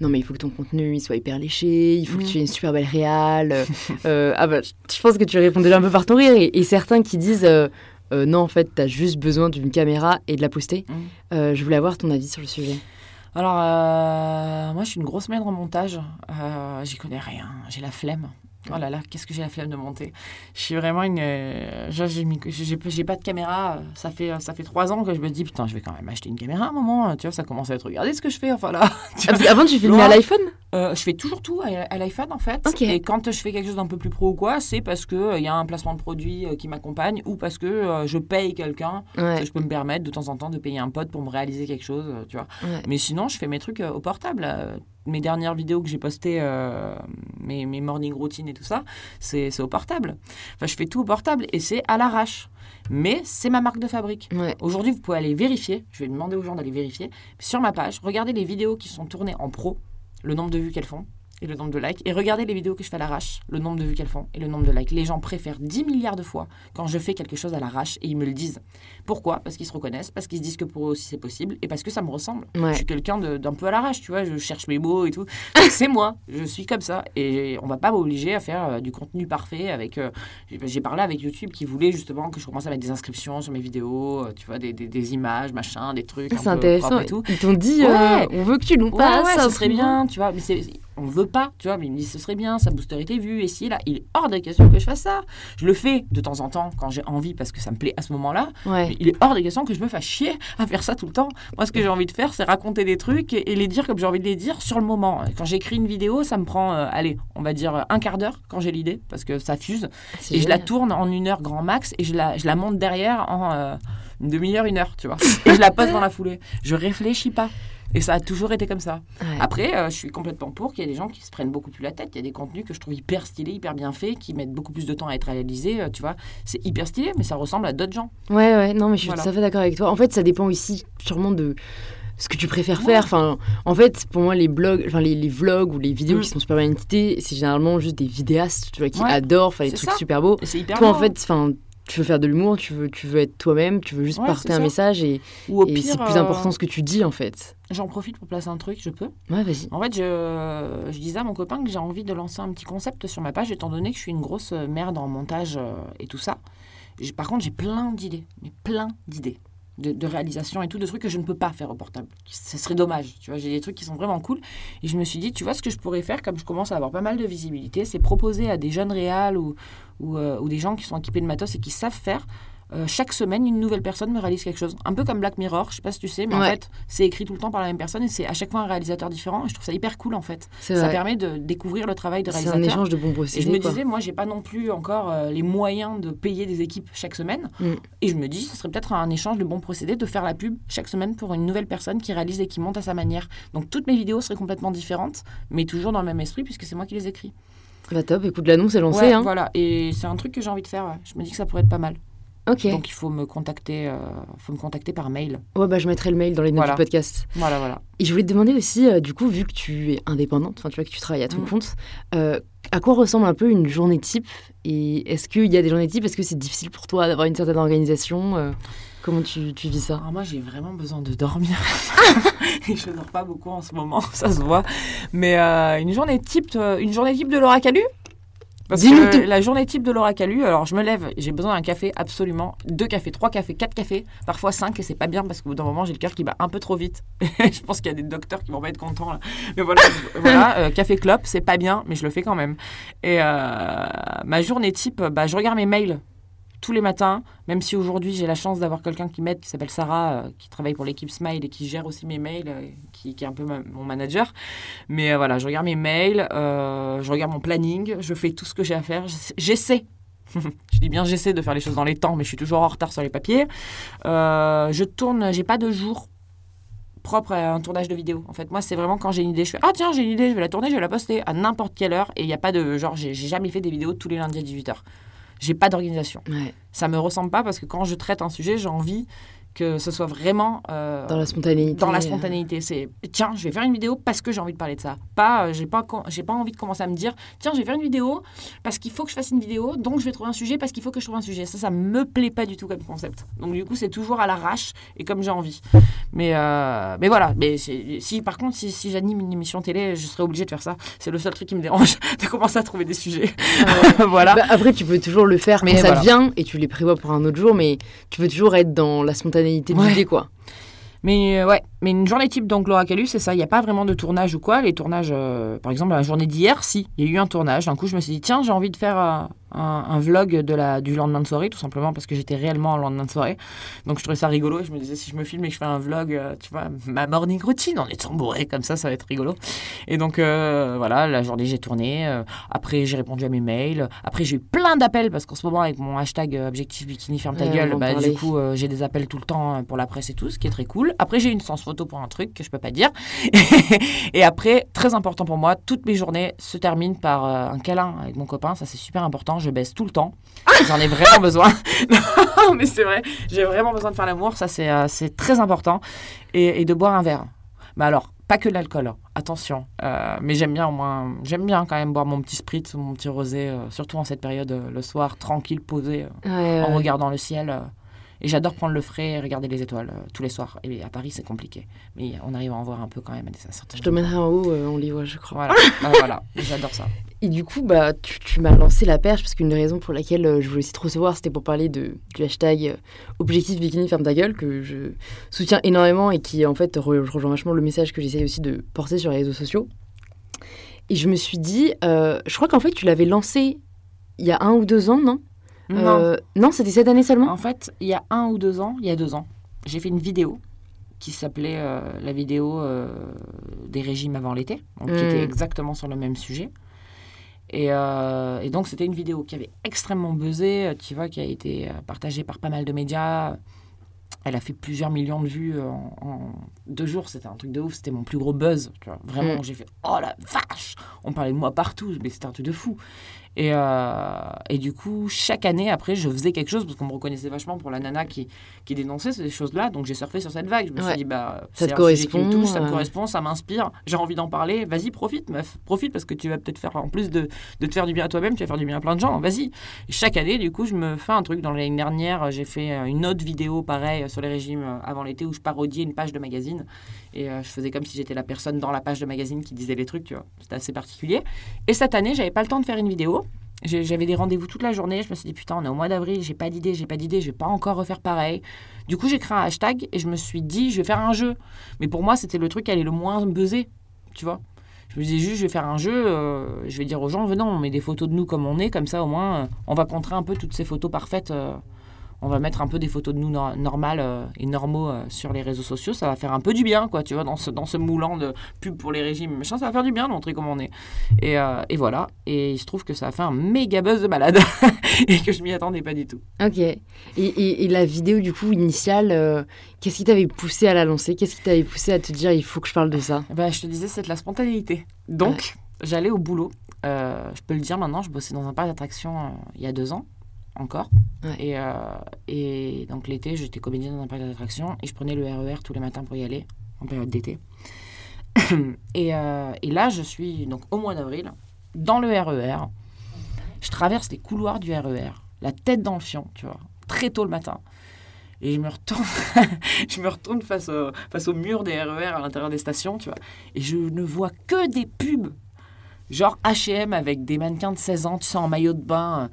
non mais il faut que ton contenu il soit hyper léché, il faut que Mm. tu aies une super belle réal. [laughs] euh, euh, ah bah, je je pense que tu réponds déjà un peu par ton rire. Et, et certains qui disent euh, euh, non en fait t'as juste besoin d'une caméra et de la poster. Mm. Euh, je voulais avoir ton avis sur le sujet. Alors, euh, moi, je suis une grosse maître en montage. J'y connais rien. J'ai la flemme. Oh là là, qu'est-ce que j'ai la flemme de monter. Je suis vraiment une. euh, j'ai- pas de caméra. Ça fait, ça fait trois ans que je me dis, putain, je vais quand même acheter une caméra à un moment. Tu vois, ça commence à être. Regardez ce que je fais. Enfin là. [laughs] tu Ah, qu'avant tu filmais à l'iPhone Euh, je fais toujours tout à, l'iPhone en fait. Ok. Et quand je fais quelque chose d'un peu plus pro ou quoi, c'est parce qu'il il y a un placement de produit euh, qui m'accompagne ou parce que euh, je paye quelqu'un. Ouais. que Je peux me permettre de temps en temps de payer un pote pour me réaliser quelque chose, euh, tu vois. ouais. Mais sinon, je fais mes trucs euh, au portable. Mes dernières vidéos que j'ai postées, euh, mes, mes morning routines et tout ça, c'est c'est au portable. Enfin, je fais tout au portable et c'est à l'arrache. Mais c'est ma marque de fabrique. Ouais. Aujourd'hui, vous pouvez aller vérifier. Je vais demander aux gens d'aller vérifier. Sur ma page, regardez les vidéos qui sont tournées en pro, le nombre de vues qu'elles font et le nombre de likes. Et regardez les vidéos que je fais à l'arrache, le nombre de vues qu'elles font et le nombre de likes. Les gens préfèrent 10 milliards de fois quand je fais quelque chose à l'arrache et ils me le disent. Pourquoi? Parce qu'ils se reconnaissent, parce qu'ils se disent que pour eux aussi c'est possible et parce que ça me ressemble. Ouais. Je suis quelqu'un d'un peu à l'arrache, tu vois, je cherche mes mots et tout. c'est moi, je suis comme ça. Et on va pas m'obliger à faire euh, du contenu parfait avec... euh, j'ai- parlé avec YouTube qui voulait justement que je commence à mettre des inscriptions sur mes vidéos, euh, tu vois, des, des- des images, machin, des trucs. un C'est intéressant. Et tout. Ils t'ont dit Ouais. on veut que tu nous Ouais, passes. ouais, un ce serait bien, tu vois, mais c'est, on veut pas, tu vois, mais il me dit ce serait bien, ça boosterait tes vues, et si, là, il est hors de question que je fasse ça. Je le fais de temps en temps quand j'ai envie parce que ça me plaît à ce moment-là, Ouais. mais il est hors de question que je me fasse chier à faire ça tout le temps. Moi, ce que j'ai envie de faire, c'est raconter des trucs et, et les dire comme j'ai envie de les dire sur le moment. Quand j'écris une vidéo, ça me prend, euh, allez, on va dire un quart d'heure quand j'ai l'idée, parce que ça fuse, C'est et je la tourne en une heure grand max, et je la, je la monte derrière en euh, une demi-heure, une heure, tu vois. Et je la pose dans la foulée. Je réfléchis pas. Et ça a toujours été comme ça. Ouais. Après, euh, je suis complètement pour qu'il y ait des gens qui se prennent beaucoup plus la tête. Il y a des contenus que je trouve hyper stylés, hyper bien faits, qui mettent beaucoup plus de temps à être réalisés. euh, tu vois, c'est hyper stylé, mais ça ressemble à d'autres gens. Ouais, ouais, non, mais je suis Voilà. tout à fait d'accord avec toi. En fait, ça dépend aussi sûrement de ce que tu préfères faire. Enfin, en fait, pour moi, les blogs, enfin, les, les vlogs ou les vidéos Mm. qui sont super bien éditées, c'est généralement juste des vidéastes, tu vois, qui Ouais, adorent faire des trucs ça. super beaux. Hyper Toi, en beau, fait, enfin, tu veux faire de l'humour, tu veux, tu veux être toi-même, tu veux juste Ouais, porter un ça. message et, c'est plus euh, important ce que tu dis, en fait. J'en profite pour placer un truc, je peux. Ouais, vas-y. En fait, je, je disais à mon copain que j'ai envie de lancer un petit concept sur ma page, étant donné que je suis une grosse merde en montage euh, et tout ça. Par contre, j'ai plein d'idées, mais plein d'idées. De, réalisation et tout, de trucs que je ne peux pas faire au portable. Ce serait dommage. Tu vois, j'ai des trucs qui sont vraiment cool. Et je me suis dit, tu vois, ce que je pourrais faire, comme je commence à avoir pas mal de visibilité, c'est proposer à des jeunes réals ou, ou, euh, ou des gens qui sont équipés de matos et qui savent faire. Euh, chaque semaine, une nouvelle personne me réalise quelque chose. Un peu comme Black Mirror, je sais pas si tu sais, mais en fait, c'est écrit tout le temps par la même personne et c'est à chaque fois un réalisateur différent. Et je trouve ça hyper cool en fait. Ça vrai. permet de découvrir le travail de C'est un réalisateur. échange de bons Et procédés. je me quoi. disais, moi, j'ai pas non plus encore euh, les moyens de payer des équipes chaque semaine. Mm. Et je me dis, ce serait peut-être un échange de bons procédés de faire la pub chaque semaine pour une nouvelle personne qui réalise et qui monte à sa manière. Donc toutes mes vidéos seraient complètement différentes, mais toujours dans le même esprit puisque c'est moi qui les écris. Bah top, écoute, l'annonce est lancée. Ouais, hein. Voilà. Et c'est un truc que j'ai envie de faire. ouais. Je me dis que ça pourrait être pas mal. Donc il faut me contacter, euh, faut me contacter par mail. Ouais, bah je mettrai le mail dans les notes Voilà. du podcast. Voilà, voilà. Et je voulais te demander aussi, euh, du coup, vu que tu es indépendante, enfin tu vois que tu travailles à ton Mm. compte, euh, à quoi ressemble un peu une journée type? Et est-ce qu'il y a des journées types? Est-ce que c'est difficile pour toi d'avoir une certaine organisation Comment tu, tu vis ça? Alors moi, j'ai vraiment besoin de dormir. [laughs] Et je dors pas beaucoup en ce moment, [laughs] ça se voit. Mais une journée type, une journée type de Laura Calu parce Dis-nous que tout. la journée type de Laura Calu, alors je me lève, j'ai besoin d'un café absolument, deux cafés, trois cafés, quatre cafés, parfois cinq, et c'est pas bien parce qu'au bout d'un moment j'ai le cœur qui bat un peu trop vite. [laughs] je pense qu'il y a des docteurs qui vont pas être contents là. Mais voilà, [laughs] voilà euh, café clope, c'est pas bien, mais je le fais quand même. Et euh, ma journée type, bah, je regarde mes mails tous les matins, même si aujourd'hui j'ai la chance d'avoir quelqu'un qui m'aide, qui s'appelle Sarah, euh, qui travaille pour l'équipe Smile et qui gère aussi mes mails, euh, qui, est un peu mon manager. Mais euh, voilà, je regarde mes mails, je regarde mon planning, je fais tout ce que j'ai à faire. J'essa- J'essaie. [laughs] je dis bien j'essaie de faire les choses dans les temps, mais je suis toujours en retard sur les papiers. Je tourne, j'ai pas de jour propre à un tournage de vidéo. En fait, moi, c'est vraiment quand j'ai une idée, je fais ah tiens, j'ai une idée, je vais la tourner, je vais la poster à n'importe quelle heure. Et il n'y a pas de genre, j'ai jamais fait des vidéos tous les lundis à 18h. J'ai pas d'organisation. Ouais, ça me ressemble pas parce que quand je traite un sujet, j'ai envie que ce soit vraiment euh, dans la spontanéité. dans la euh, spontanéité. C'est tiens, je vais faire une vidéo parce que j'ai envie de parler de ça. Pas, euh, j'ai pas, j'ai pas envie de commencer à me dire tiens, je vais faire une vidéo parce qu'il faut que je fasse une vidéo, donc je vais trouver un sujet parce qu'il faut que je trouve un sujet. Ça, ça me plaît pas du tout comme concept. Donc du coup, c'est toujours à l'arrache et comme j'ai envie. Mais euh, mais voilà. Mais si par contre, si, si j'anime une émission télé, je serais obligée de faire ça. C'est le seul truc qui me dérange [laughs] de commencer à trouver des sujets. [laughs] voilà. Bah, après, tu peux toujours le faire Mais quand ça voilà. vient et tu les prévois pour un autre jour, mais tu peux toujours être dans la spontanéité de Ouais. l'idée, quoi. Mais euh, ouais, mais une journée type donc Laura Calus, c'est ça. Il n'y a pas vraiment de tournage ou quoi. Les tournages, euh, par exemple, la journée d'hier, si, il y a eu un tournage. D'un coup, je me suis dit, tiens, j'ai envie de faire euh, un, un vlog de la, du lendemain de soirée, tout simplement parce que j'étais réellement en lendemain de soirée. Donc je trouvais ça rigolo et je me disais, si je me filme et que je fais un vlog, euh, tu vois, ma morning routine en étant bourré comme ça, ça va être rigolo. Et donc euh, voilà, la journée, j'ai tourné. euh, après, j'ai répondu à mes mails. Après, j'ai eu plein d'appels parce qu'en ce moment, avec mon hashtag objectif bikini ferme ta on gueule, bah, du coup, j'ai des appels tout le temps pour la presse et tout, ce qui est très cool. Après, j'ai une séance photo pour un truc que je peux pas dire. [laughs] et après, très important pour moi, toutes mes journées se terminent par un câlin avec mon copain. Ça, c'est super important. Je baisse tout le temps. J'en ai vraiment [laughs] besoin. non, mais c'est vrai. J'ai vraiment besoin de faire l'amour. Ça, c'est euh, très important. Et, et de boire un verre. Mais alors, pas que de l'alcool, hein. attention. Euh, mais j'aime bien au moins, j'aime bien quand même boire mon petit spritz ou mon petit rosé, euh, surtout en cette période, euh, le soir, tranquille, posé, euh, Ouais, en regardant le ciel. Euh. et j'adore prendre le frais et regarder les étoiles euh, tous les soirs. Et à Paris, c'est compliqué. Mais on arrive à en voir un peu quand même à des certains Je te mènerai en haut, euh, on les voit, je crois. [laughs] Voilà, j'adore ça. Et du coup, bah, tu, tu m'as lancé la perche parce qu'une des raisons pour laquelle euh, je voulais aussi te recevoir, c'était pour parler de, du hashtag euh, Objectif Bikini Ferme ta gueule, que je soutiens énormément et qui, en fait, re- rejoint vachement le message que j'essaye aussi de porter sur les réseaux sociaux. Et je me suis dit, euh, je crois qu'en fait, tu l'avais lancé il y a un ou deux ans, non? Non. Euh, non, c'était cette année seulement? En fait, il y a un ou deux ans, il y a deux ans, j'ai fait une vidéo qui s'appelait euh, la vidéo euh, des régimes avant l'été, donc qui était exactement sur le même sujet. Et, euh, et donc, c'était une vidéo qui avait extrêmement buzzé, tu vois, qui a été partagée par pas mal de médias. Elle a fait plusieurs millions de vues en, en deux jours. C'était un truc de ouf. C'était mon plus gros buzz. Tu vois. Vraiment, Mm. j'ai fait Oh la vache On parlait de moi partout, mais c'était un truc de fou. Et, euh, et du coup, chaque année, après, je faisais quelque chose parce qu'on me reconnaissait vachement pour la nana qui, qui dénonçait ces choses-là. Donc j'ai surfé sur cette vague. Je me Ouais. suis dit, bah, Ça te qui me correspond, touche, ça me euh. correspond, ça m'inspire. J'ai envie d'en parler. Vas-y, profite, meuf. Profite parce que tu vas peut-être faire, en plus de, de te faire du bien à toi-même, tu vas faire du bien à plein de gens. Vas-y. Et chaque année, du coup, je me fais un truc. Dans l'année dernière, j'ai fait euh, une autre vidéo, pareil, sur les régimes avant l'été où je parodiais une page de magazine. Et je faisais comme si j'étais la personne dans la page de magazine qui disait les trucs, tu vois. C'était assez particulier. Et cette année, j'avais pas le temps de faire une vidéo. J'avais des rendez-vous toute la journée. Je me suis dit, putain, on est au mois d'avril, j'ai pas d'idée, j'ai pas d'idée, je vais pas encore refaire pareil. Du coup, j'ai créé un hashtag et je me suis dit, je vais faire un jeu. Mais pour moi, c'était le truc qui allait le moins buzzer, tu vois. Je me disais juste, je vais faire un jeu, euh, je vais dire aux gens, venons, on met des photos de nous comme on est, comme ça au moins, euh, on va contrer un peu toutes ces photos parfaites. euh, on va mettre un peu des photos de nous nor- normales euh, et normaux euh, sur les réseaux sociaux. Ça va faire un peu du bien, quoi, tu vois, dans ce, dans ce moulant de pub pour les régimes, machin, ça va faire du bien de montrer comment on est. Et, euh, et voilà. Et il se trouve que ça a fait un méga buzz de malade [laughs] et que je m'y attendais pas du tout. Ok. Et, et- et la vidéo, du coup, initiale, qu'est-ce qui t'avait poussé à la lancer? Qu'est-ce qui t'avait poussé à te dire il faut que je parle de ça? Bah, je te disais, c'est de la spontanéité. Donc, j'allais au boulot. Je peux le dire maintenant, je bossais dans un parc d'attractions il y a deux ans, encore. Ouais. Et, euh, et donc, l'été, j'étais comédienne dans un parc d'attractions et je prenais le RER tous les matins pour y aller, en période d'été. [clears throat] et, euh, et là, je suis donc au mois d'avril, dans le RER. Je traverse les couloirs du RER, la tête dans le fion, tu vois, très tôt le matin. Et je me retourne, [laughs] je me retourne face au, face au mur des RER à l'intérieur des stations, tu vois. Et je ne vois que des pubs. Genre H&M avec des mannequins de 16 ans, tu sais, en maillot de bain.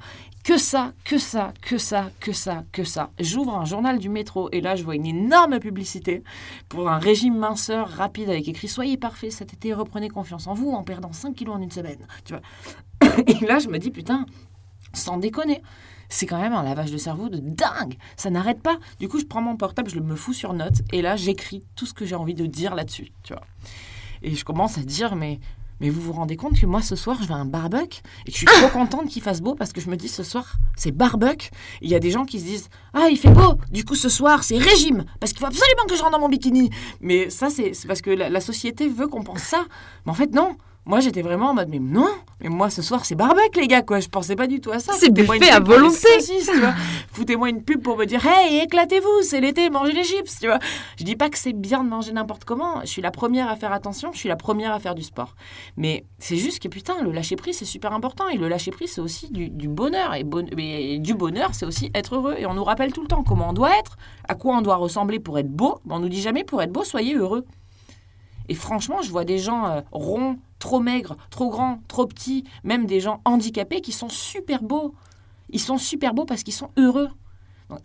Que ça, que ça, que ça, que ça, que ça. J'ouvre un journal du métro et là, je vois une énorme publicité pour un régime minceur rapide avec écrit « Soyez parfait cet été, reprenez confiance en vous en perdant 5 kilos en une semaine. » Tu vois. [coughs] Et là, je me dis « Putain, sans déconner, c'est quand même un lavage de cerveau de dingue. Ça n'arrête pas. Du coup, je prends mon portable, je me fous sur note et là, j'écris tout ce que j'ai envie de dire là-dessus, tu vois. Et je commence à dire, mais, mais vous vous rendez compte que moi, ce soir, je vais à un barbecue et que je suis trop contente qu'il fasse beau parce que je me dis, ce soir, c'est barbecue. Il y a des gens qui se disent, ah, il fait beau. Du coup, ce soir, c'est régime parce qu'il faut absolument que je rentre dans mon bikini. Mais ça, c'est c'est parce que la, la société veut qu'on pense ça. Mais en fait, non. Moi, j'étais vraiment en mode, mais non, mais moi, ce soir, c'est barbecue, les gars, quoi. Je pensais pas du tout à ça. C'est buffet à volonté. [laughs] Foutez-moi une pub pour me dire, hey, éclatez-vous, c'est l'été, mangez les chips, tu vois. Je dis pas que c'est bien de manger n'importe comment. Je suis la première à faire attention, je suis la première à faire du sport. Mais c'est juste que, putain, le lâcher-prise, c'est super important. Et le lâcher-prise, c'est aussi du, du bonheur. Et, bon- et du bonheur, c'est aussi être heureux. Et on nous rappelle tout le temps comment on doit être, à quoi on doit ressembler pour être beau. Mais on nous dit jamais, pour être beau, soyez heureux. Et franchement, je vois des gens euh, ronds, trop maigres, trop grands, trop petits, même des gens handicapés qui sont super beaux. Ils sont super beaux parce qu'ils sont heureux.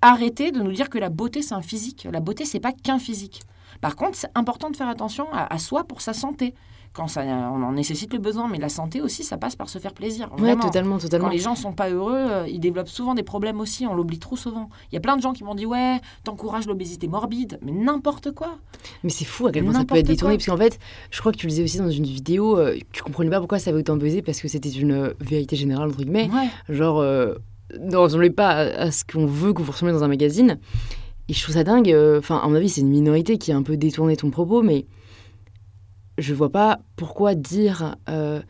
Arrêtez de nous dire que la beauté c'est un physique. La beauté c'est pas qu'un physique. Par contre, c'est important de faire attention à soi pour sa santé. Quand ça, on en nécessite le besoin, mais la santé aussi, ça passe par se faire plaisir. Ouais, Vraiment. totalement, Quand totalement. les gens sont pas heureux, euh, ils développent souvent des problèmes aussi. On l'oublie trop souvent. Il y a plein de gens qui m'ont dit ouais, t'encourages l'obésité morbide, mais n'importe quoi. Mais c'est fou à quel point ça peut être détourné. Parce qu'en fait, je crois que tu le disais aussi dans une vidéo, euh, tu comprenais pas pourquoi ça avait autant buzzé parce que c'était une euh, vérité générale, entre guillemets. Ouais. Genre, euh, ne ressemblez pas à, ce qu'on veut que vous ressemblez dans un magazine. Et je trouve ça dingue. Enfin, à mon avis, c'est une minorité qui a un peu détourné ton propos, mais je vois pas pourquoi dire euh,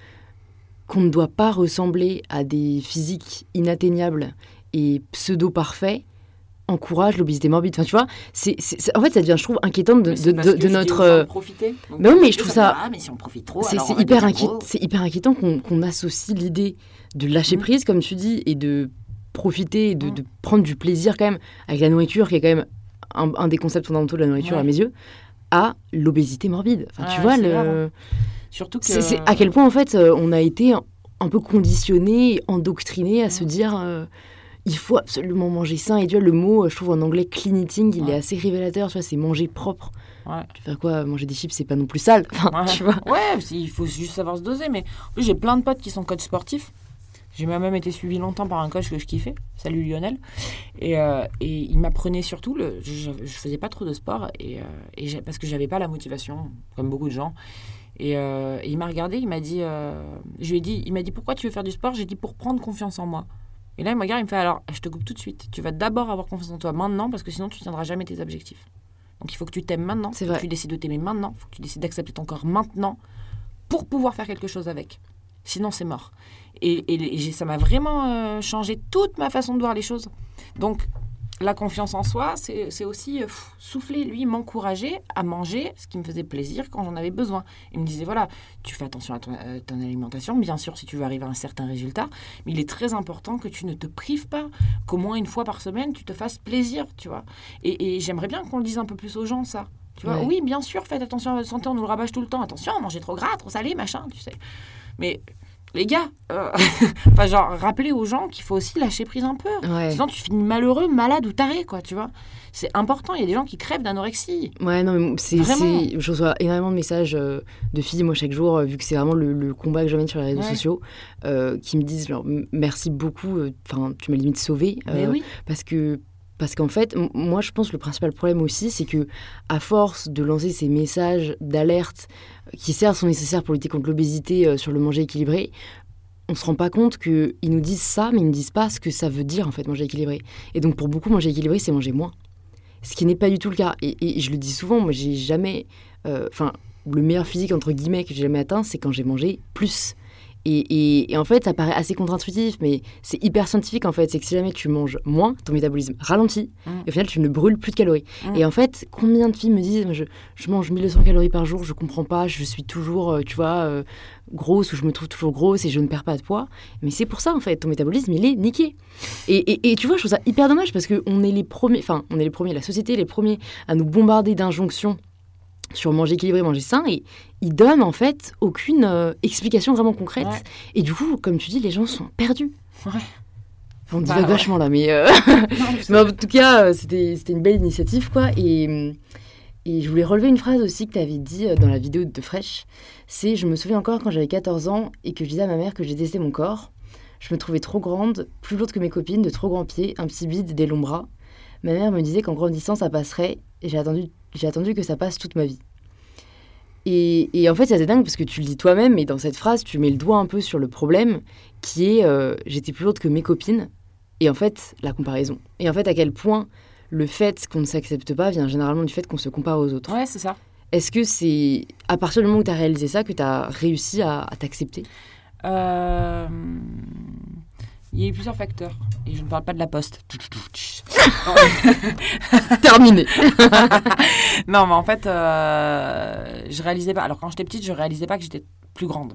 qu'on ne doit pas ressembler à des physiques inatteignables et pseudo-parfaits encourage l'obésité morbide. Enfin, tu vois, c'est, en fait, ça devient, je trouve, inquiétant de, Mais notre... euh, profiter. Donc, bah oui, mais je trouve ça Ah, mais si on profite trop, C'est hyper, gros. c'est hyper inquiétant qu'on associe l'idée de lâcher Mhm. prise, comme tu dis, et de profiter, et de, Mhm. de prendre du plaisir quand même avec la nourriture, qui est quand même un, un des concepts fondamentaux de la nourriture Ouais. à mes yeux, à l'obésité morbide. Enfin, tu vois, le... grave. Surtout que. c'est à quel point en fait euh, on a été un, peu conditionné, endoctriné à se dire euh, il faut absolument manger sain. Et tu vois, le mot, euh, je trouve en anglais clean eating, il Ouais. est assez révélateur. Tu vois, c'est manger propre. Ouais. Tu fais quoi? Manger des chips, c'est pas non plus sale. [laughs] Enfin, Ouais. tu vois. Ouais, il faut juste savoir se doser. Mais j'ai plein de potes qui sont coachs sportifs. J'ai même été suivi longtemps par un coach que je kiffais. Salut Lionel. Et, euh, et il m'apprenait surtout. Le, je, je faisais pas trop de sport et, euh, et parce que j'avais pas la motivation, comme beaucoup de gens. Et, euh, et il m'a regardé, il m'a dit, je lui ai dit, il m'a dit pourquoi tu veux faire du sport? J'ai dit pour prendre confiance en moi. Et là, il me regarde, il me fait alors, je te coupe tout de suite. Tu vas d'abord avoir confiance en toi maintenant parce que sinon, tu ne tiendras jamais tes objectifs. Donc, il faut que tu t'aimes maintenant. C'est faut que tu décides de t'aimer maintenant. Il faut que tu décides d'accepter ton corps maintenant pour pouvoir faire quelque chose avec. Sinon, c'est mort. Et, et- et j'ai- ça m'a vraiment euh, changé toute ma façon de voir les choses. Donc, la confiance en soi, c'est aussi euh, souffler, lui, m'encourager à manger ce qui me faisait plaisir quand j'en avais besoin. Il me disait, voilà, tu fais attention à ton, à ton alimentation, bien sûr, si tu veux arriver à un certain résultat, mais il est très important que tu ne te prives pas, qu'au moins une fois par semaine, tu te fasses plaisir, tu vois. Et, et j'aimerais bien qu'on le dise un peu plus aux gens, ça. Tu vois, Ouais. oui, bien sûr, faites attention à votre santé, on nous le rabâche tout le temps. Attention, mangez trop gras, trop salé, machin, tu sais. Mais les gars, euh, [laughs] enfin, genre, rappelez aux gens qu'il faut aussi lâcher prise un peu. Ouais. Sinon, tu finis malheureux, malade ou taré, quoi, tu vois. C'est important. Il y a des gens qui crèvent d'anorexie. Ouais, non, mais c'est, je reçois énormément de messages euh, de filles, moi, chaque jour, euh, vu que c'est vraiment le, le combat que j'amène sur les réseaux Ouais. sociaux, euh, qui me disent, genre, merci beaucoup, enfin, tu m'as limite sauvé. Mais euh, oui. Parce que. Parce qu'en fait, moi, je pense que le principal problème aussi, c'est que à force de lancer ces messages d'alerte qui certes sont nécessaires pour lutter contre l'obésité euh, sur le manger équilibré, on se rend pas compte qu'ils nous disent ça, mais ils ne disent pas ce que ça veut dire en fait manger équilibré. Et donc pour beaucoup, manger équilibré, c'est manger moins. Ce qui n'est pas du tout le cas. Et, je le dis souvent, moi j'ai jamais. euh, Enfin, le meilleur physique entre guillemets que j'ai jamais atteint, c'est quand j'ai mangé plus. Et, et- et en fait, ça paraît assez contre-intuitif, mais c'est hyper scientifique en fait. C'est que si jamais tu manges moins, ton métabolisme ralentit, Mm. et au final, tu ne brûles plus de calories. Mm. Et en fait, combien de filles me disent je, je mange 1200 calories par jour, je comprends pas, je suis toujours, euh, tu vois, euh, grosse ou je me trouve toujours grosse et je ne perds pas de poids. Mais c'est pour ça en fait, ton métabolisme il est niqué. Et, et- et tu vois, je trouve ça hyper dommage parce qu'on est les premiers, enfin, on est les premiers, la société est les premiers à nous bombarder d'injonctions sur manger équilibré, manger sain, et ils donnent en fait aucune euh, explication vraiment concrète. Ouais. Et du coup, comme tu dis, les gens sont perdus. Ouais. On dit Bah, ouais. vachement là, mais, euh, [laughs] Non, [laughs] mais en tout cas, euh, c'était c'était une belle initiative, quoi. Et, et je voulais relever une phrase aussi que tu avais dit dans la vidéo de Fresh. C'est Je me souviens encore quand j'avais 14 ans et que je disais à ma mère que j'ai détesté mon corps. Je me trouvais trop grande, plus lourde que mes copines, de trop grands pieds, un petit bide, des longs bras. Ma mère me disait qu'en grandissant, ça passerait, et j'ai attendu, j'ai attendu que ça passe toute ma vie. Et, et en fait, c'est assez dingue parce que tu le dis toi-même, mais dans cette phrase, tu mets le doigt un peu sur le problème qui est euh, j'étais plus lourde que mes copines, et en fait, la comparaison. Et en fait, à quel point le fait qu'on ne s'accepte pas vient généralement du fait qu'on se compare aux autres. Ouais, c'est ça. Est-ce que c'est à partir du moment où tu as réalisé ça que tu as réussi à, à t'accepter? Euh, Il y a eu plusieurs facteurs. Et je ne parle pas de la poste. [laughs] Terminé [laughs] non, mais en fait, euh, je réalisais pas. Alors, quand j'étais petite, je réalisais pas que j'étais plus grande.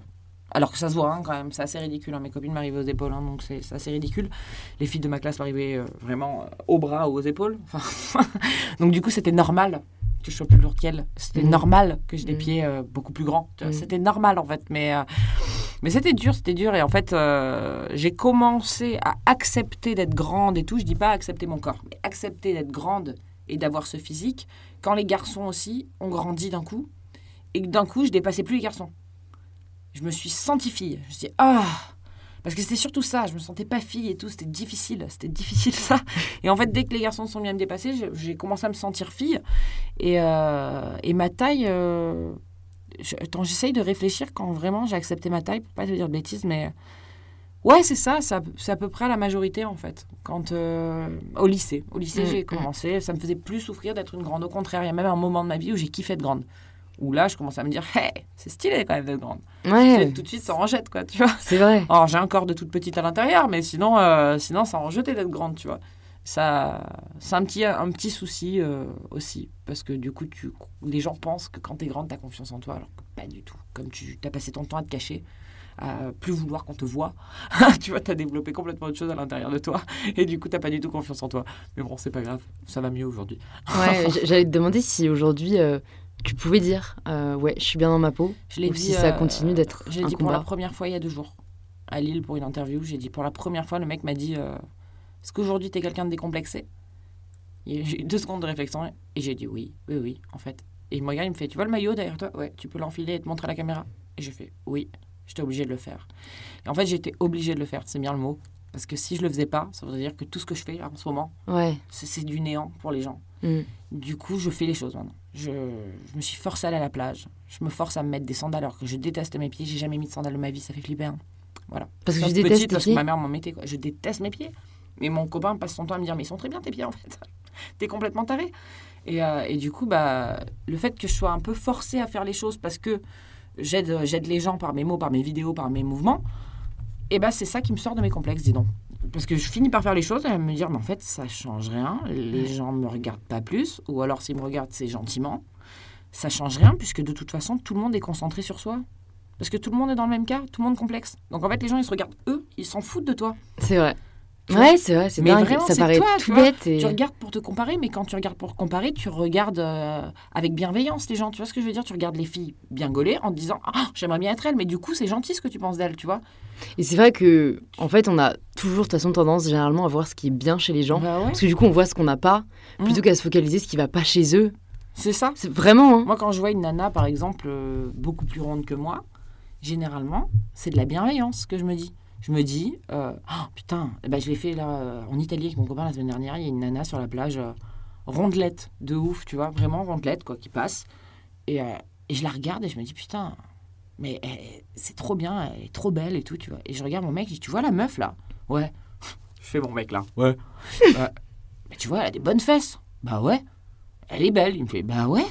Alors que ça se voit hein, quand même, c'est assez ridicule. hein. Mes copines m'arrivaient aux épaules, hein, donc c'est assez ridicule. Les filles de ma classe m'arrivaient euh, vraiment euh, au bras ou aux épaules. [laughs] Enfin, donc du coup, c'était normal que je sois plus lourde qu'elles. C'était Mhm. normal que j'ai des Mhm. pieds euh, beaucoup plus grands. Mhm. C'était normal en fait. Mais, mais c'était dur, c'était dur. Et en fait, euh, j'ai commencé à accepter d'être grande et tout. Je dis pas accepter mon corps, mais accepter d'être grande et d'avoir ce physique quand les garçons aussi ont grandi d'un coup et que d'un coup je dépassais plus les garçons. Je me suis sentie fille. Je me ah Parce que c'était surtout ça, je me sentais pas fille et tout, c'était difficile, c'était difficile ça. Et en fait, dès que les garçons sont bien me dépasser, j'ai- j'ai commencé à me sentir fille. Et, euh, et ma taille, euh, je- j'essaye de réfléchir quand vraiment j'ai accepté ma taille, pour pas te dire de bêtises, mais ouais, c'est ça, ça- c'est à peu près la majorité en fait. Quand euh, au lycée, au lycée Mm, j'ai mm. commencé, ça me faisait plus souffrir d'être une grande. Au contraire, il y a même un moment de ma vie où j'ai kiffé être grande. Où là, je commence à me dire, hey, c'est stylé quand même d'être grande. Ouais, Tout de suite, ça en jette, quoi, tu vois. c'est vrai. Alors, j'ai un corps de toute petite à l'intérieur, mais sinon, euh, sinon ça en jetait d'être grande, tu vois. Ça, c'est un petit, un petit souci euh, aussi, parce que du coup, tu, les gens pensent que quand t'es grande, t'as confiance en toi, alors que pas du tout. Comme tu as passé ton temps à te cacher, à plus vouloir qu'on te voit, [laughs] tu vois, t'as développé complètement autre chose à l'intérieur de toi, et du coup, t'as pas du tout confiance en toi. Mais bon, c'est pas grave, ça va mieux aujourd'hui. Ouais, [laughs] j'allais te demander si aujourd'hui euh, tu pouvais dire euh, ouais, je suis bien dans ma peau, Je l'ai ou dit, si ça continue d'être J'ai un dit pour la première fois il y a deux jours, à Lille pour une interview. J'ai dit pour la première fois, le mec m'a dit Est-ce qu'aujourd'hui t'es quelqu'un de décomplexé? J'ai eu deux secondes de réflexion et j'ai dit oui, oui, oui, en fait. Et il me regarde, il me fait Tu vois le maillot derrière toi? Ouais, tu peux l'enfiler et te montrer à la caméra Et j'ai fait Oui, j'étais obligé de le faire. Et en fait, j'étais obligé de le faire, c'est bien le mot. Parce que si je le faisais pas, ça voudrait dire que tout ce que je fais en ce moment, Ouais. c'est du néant pour les gens. Mm. Du coup, je fais les choses maintenant. Je, je me suis forcé à aller à la plage. Je me force à me mettre des sandales alors que je déteste mes pieds. J'ai jamais mis de sandales de ma vie, ça fait flipper. hein. Voilà. Parce que je déteste petite, parce que ma mère m'en mettait. Quoi. Je déteste mes pieds. Mais mon copain passe son temps à me dire Mais ils sont très bien tes pieds en fait. [laughs] T'es complètement taré. Et, euh, et du coup, bah, le fait que je sois un peu forcée à faire les choses parce que j'aide, j'aide les gens par mes mots, par mes vidéos, par mes mouvements, et bah, c'est ça qui me sort de mes complexes, dis donc. Parce que je finis par faire les choses et à me dire, mais en fait, ça change rien. Les gens me regardent pas plus. Ou alors, s'ils me regardent, c'est gentiment. Ça change rien puisque de toute façon, tout le monde est concentré sur soi. Parce que tout le monde est dans le même cas, tout le monde complexe. Donc en fait, les gens, ils se regardent eux, ils s'en foutent de toi. C'est vrai. Ouais, c'est vrai, c'est dingue. vraiment, ça paraît toi, tout vois. bête. Et... Tu regardes pour te comparer, mais quand tu regardes pour comparer, tu regardes euh, avec bienveillance les gens. Tu vois ce que je veux dire? Tu regardes les filles bien gaulées en te disant Ah, j'aimerais bien être elle, mais du coup, c'est gentil ce que tu penses d'elle, tu vois Et c'est vrai que, en fait, on a toujours de toute façon tendance généralement à voir ce qui est bien chez les gens. Bah ouais. Parce que du coup, on voit ce qu'on n'a pas, plutôt Mm. qu'à se focaliser ce qui va pas chez eux. C'est ça. C'est vraiment. Hein. Moi, quand je vois une nana, par exemple, euh, beaucoup plus ronde que moi, généralement, c'est de la bienveillance que je me dis. Je me dis, euh, Oh, putain, eh ben, je l'ai fait là euh, en Italie avec mon copain la semaine dernière. Il y a une nana sur la plage, euh, rondelette, de ouf, tu vois, vraiment rondelette, quoi, qui passe. Et, euh, et je la regarde et je me dis, putain, mais elle- c'est trop bien, elle est trop belle et tout, tu vois. Et je regarde mon mec, je dis, tu vois la meuf là? Ouais. Je fais mon mec là. Ouais. Mais tu vois, elle a des bonnes fesses. Bah ouais. Elle est belle. Il me fait, bah ouais.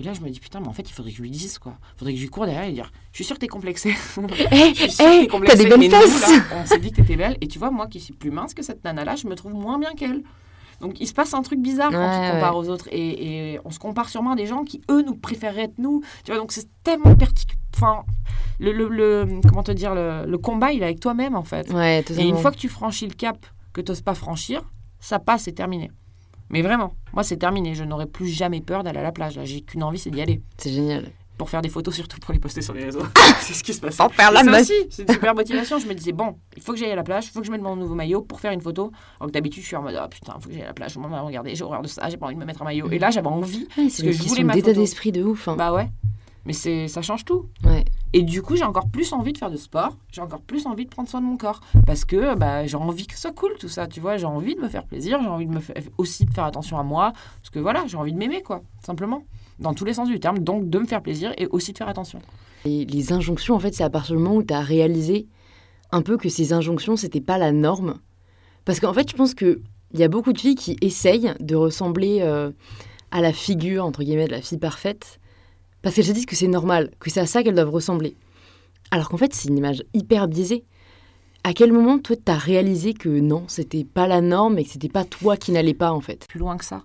Et là, je me dis, putain, mais en fait, il faudrait que je lui dise, quoi. Il faudrait que je lui cours derrière et lui dire, je suis sûre que t'es complexée. [laughs] T'es complexée, t'as des bonnes fesses On s'est dit que t'étais belle. Et tu vois, moi qui suis plus mince que cette nana-là, je me trouve moins bien qu'elle. Donc, il se passe un truc bizarre quand tu compares aux autres. Et, et on se compare sûrement à des gens qui, eux, nous préféreraient être nous. Tu vois, donc c'est tellement particulier. Enfin, le, le, le- comment te dire, le, le combat, il est avec toi-même, en fait. Ouais, Et une fois que tu franchis le cap que tu n'oses pas franchir, ça passe, c'est terminé. Mais vraiment, moi, c'est terminé. Je n'aurai plus jamais peur d'aller à la plage. là. J'ai qu'une envie, c'est d'y aller. C'est génial. Pour faire des photos, surtout pour les poster sur les réseaux. [laughs] [laughs] c'est ce qui se passe. Sans faire la aussi, c'est une super motivation. Je me disais, bon, il faut que j'aille à la plage, il faut que je mette mon nouveau maillot pour faire une photo. Alors que d'habitude, je suis en mode, ah putain, il faut que j'aille à la plage. Maman, regardez, j'ai horreur de ça, j'ai pas envie de me mettre un maillot. Et là, j'avais envie. Ouais, que c'est une je voulais ma d'état d'esprit de ouf. hein. Bah ouais. Mais c'est, ça change tout. Ouais. Et du coup, j'ai encore plus envie de faire de sport. J'ai encore plus envie de prendre soin de mon corps. Parce que bah, j'ai envie que ce soit cool, tout ça. Tu vois, j'ai envie de me faire plaisir. J'ai envie de me fa- aussi de faire attention à moi. Parce que voilà, j'ai envie de m'aimer, quoi. Simplement. Dans tous les sens du terme. Donc, de me faire plaisir et aussi de faire attention. Et les injonctions, en fait, c'est à partir du moment où tu as réalisé un peu que ces injonctions, c'était pas la norme. Parce qu'en fait, je pense qu'il y a beaucoup de filles qui essayent de ressembler euh, à la figure, entre guillemets, de la fille parfaite, parce qu'elles se disent que c'est normal, que c'est à ça qu'elles doivent ressembler. Alors qu'en fait, c'est une image hyper biaisée. À quel moment, toi, t'as réalisé que non, c'était pas la norme et que c'était pas toi qui n'allais pas, en fait? Plus loin que ça.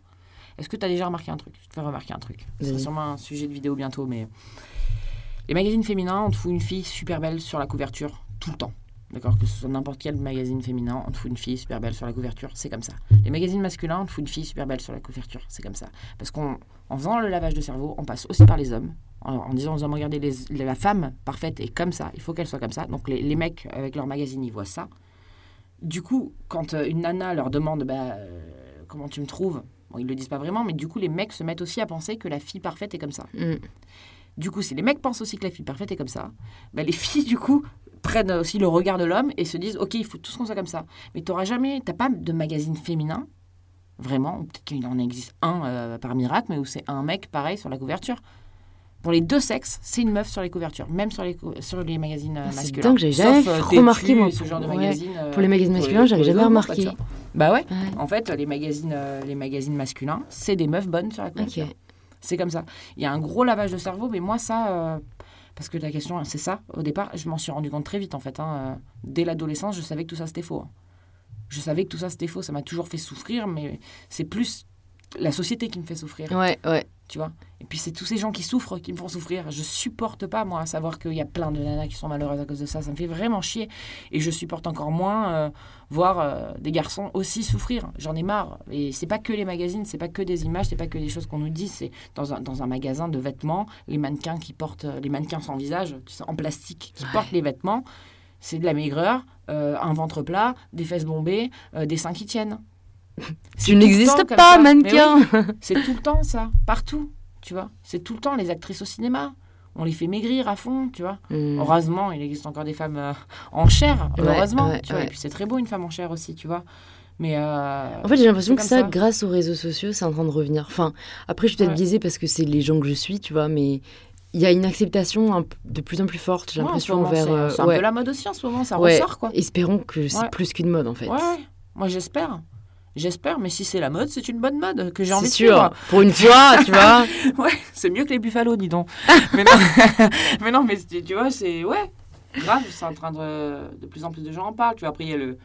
Est-ce que tu as déjà remarqué un truc? Je te fais remarquer un truc. C'est Vas-y. sûrement un sujet de vidéo bientôt, mais. Les magazines féminins, on te fout une fille super belle sur la couverture tout le temps. D'accord Que ce soit n'importe quel magazine féminin, on te fout une fille super belle sur la couverture, c'est comme ça. Les magazines masculins, on te fout une fille super belle sur la couverture, c'est comme ça. Parce qu'en en faisant le lavage de cerveau, on passe aussi par les hommes, en, en disant aux hommes, regardez, les- la femme parfaite est comme ça, il faut qu'elle soit comme ça. Donc les, les mecs avec leur magazine, ils voient ça. Du coup, quand euh, une nana leur demande, bah, euh, comment tu me trouves Bon, ils le disent pas vraiment, mais du coup, les mecs se mettent aussi à penser que la fille parfaite est comme ça. Mm. Du coup, si les mecs pensent aussi que la fille parfaite est comme ça, bah, les filles, du coup, prennent aussi le regard de l'homme et se disent, OK, il faut tous qu'on soit comme ça. Mais tu n'auras jamais, t'as pas de magazine féminin, vraiment, peut-être qu'il en existe un euh, par miracle, mais où c'est un mec pareil sur la couverture. Pour les deux sexes, c'est une meuf sur les couvertures, même sur les, sur les magazines euh, Ah, c'est masculins. dingue, j'avais jamais Sauf, euh, remarqué, moi, ce genre de ouais. euh, Pour les magazines masculins, j'avais jamais remarqué. Bah ouais. Ouais. En fait, les magazines, les magazines masculins, c'est des meufs bonnes sur la couverture. C'est comme ça. Il y a un gros lavage de cerveau, mais moi, ça. Parce que la question, c'est ça. Au départ, je m'en suis rendu compte très vite, en fait. hein, dès l'adolescence, je savais que tout ça, c'était faux. hein. Je savais que tout ça, c'était faux. Ça m'a toujours fait souffrir, mais c'est plus la société qui me fait souffrir. Ouais, ouais. Tu vois Et puis, c'est tous ces gens qui souffrent qui me font souffrir. Je supporte pas, moi, à savoir qu'il y a plein de nanas qui sont malheureuses à cause de ça. Ça me fait vraiment chier. Et je supporte encore moins euh, voir euh, des garçons aussi souffrir. J'en ai marre. Et c'est pas que les magazines, c'est pas que des images, c'est pas que des choses qu'on nous dit. C'est dans un, dans un magasin de vêtements, les mannequins qui portent, les mannequins sans visage, tu sais, en plastique, qui Ouais. portent les vêtements. C'est de la maigreur, euh, un ventre plat, des fesses bombées, des seins qui tiennent. Tu n'existes pas, oui. mannequin [laughs] C'est tout le temps ça, partout, tu vois. C'est tout le temps les actrices au cinéma. On les fait maigrir à fond, tu vois. Mm. Heureusement, il existe encore des femmes euh, en chair, Ouais, heureusement, ouais, tu vois. ouais. Et puis c'est très beau une femme en chair aussi, tu vois. Mais euh, En fait, j'ai l'impression que ça, ça. grâce aux réseaux sociaux, c'est en train de revenir. Enfin, après, je suis peut-être biaisée parce que c'est les gens que je suis, tu vois, mais il y a une acceptation de plus en plus forte, j'ai l'impression. C'est euh, c'est un peu la mode aussi en ce moment, ça ressort quoi. Espérons que c'est plus qu'une mode, en fait. Ouais. Moi j'espère. J'espère, mais si c'est la mode, c'est une bonne mode que j'ai envie C'est de sûr. suivre. Pour une fois, tu vois. [laughs] Ouais, c'est mieux que les buffalo, dis donc. [laughs] [laughs] mais, non, mais non, mais tu vois, c'est. Ouais, grave, c'est en train de. De plus en plus de gens en parlent. Tu vois, après, il y a le,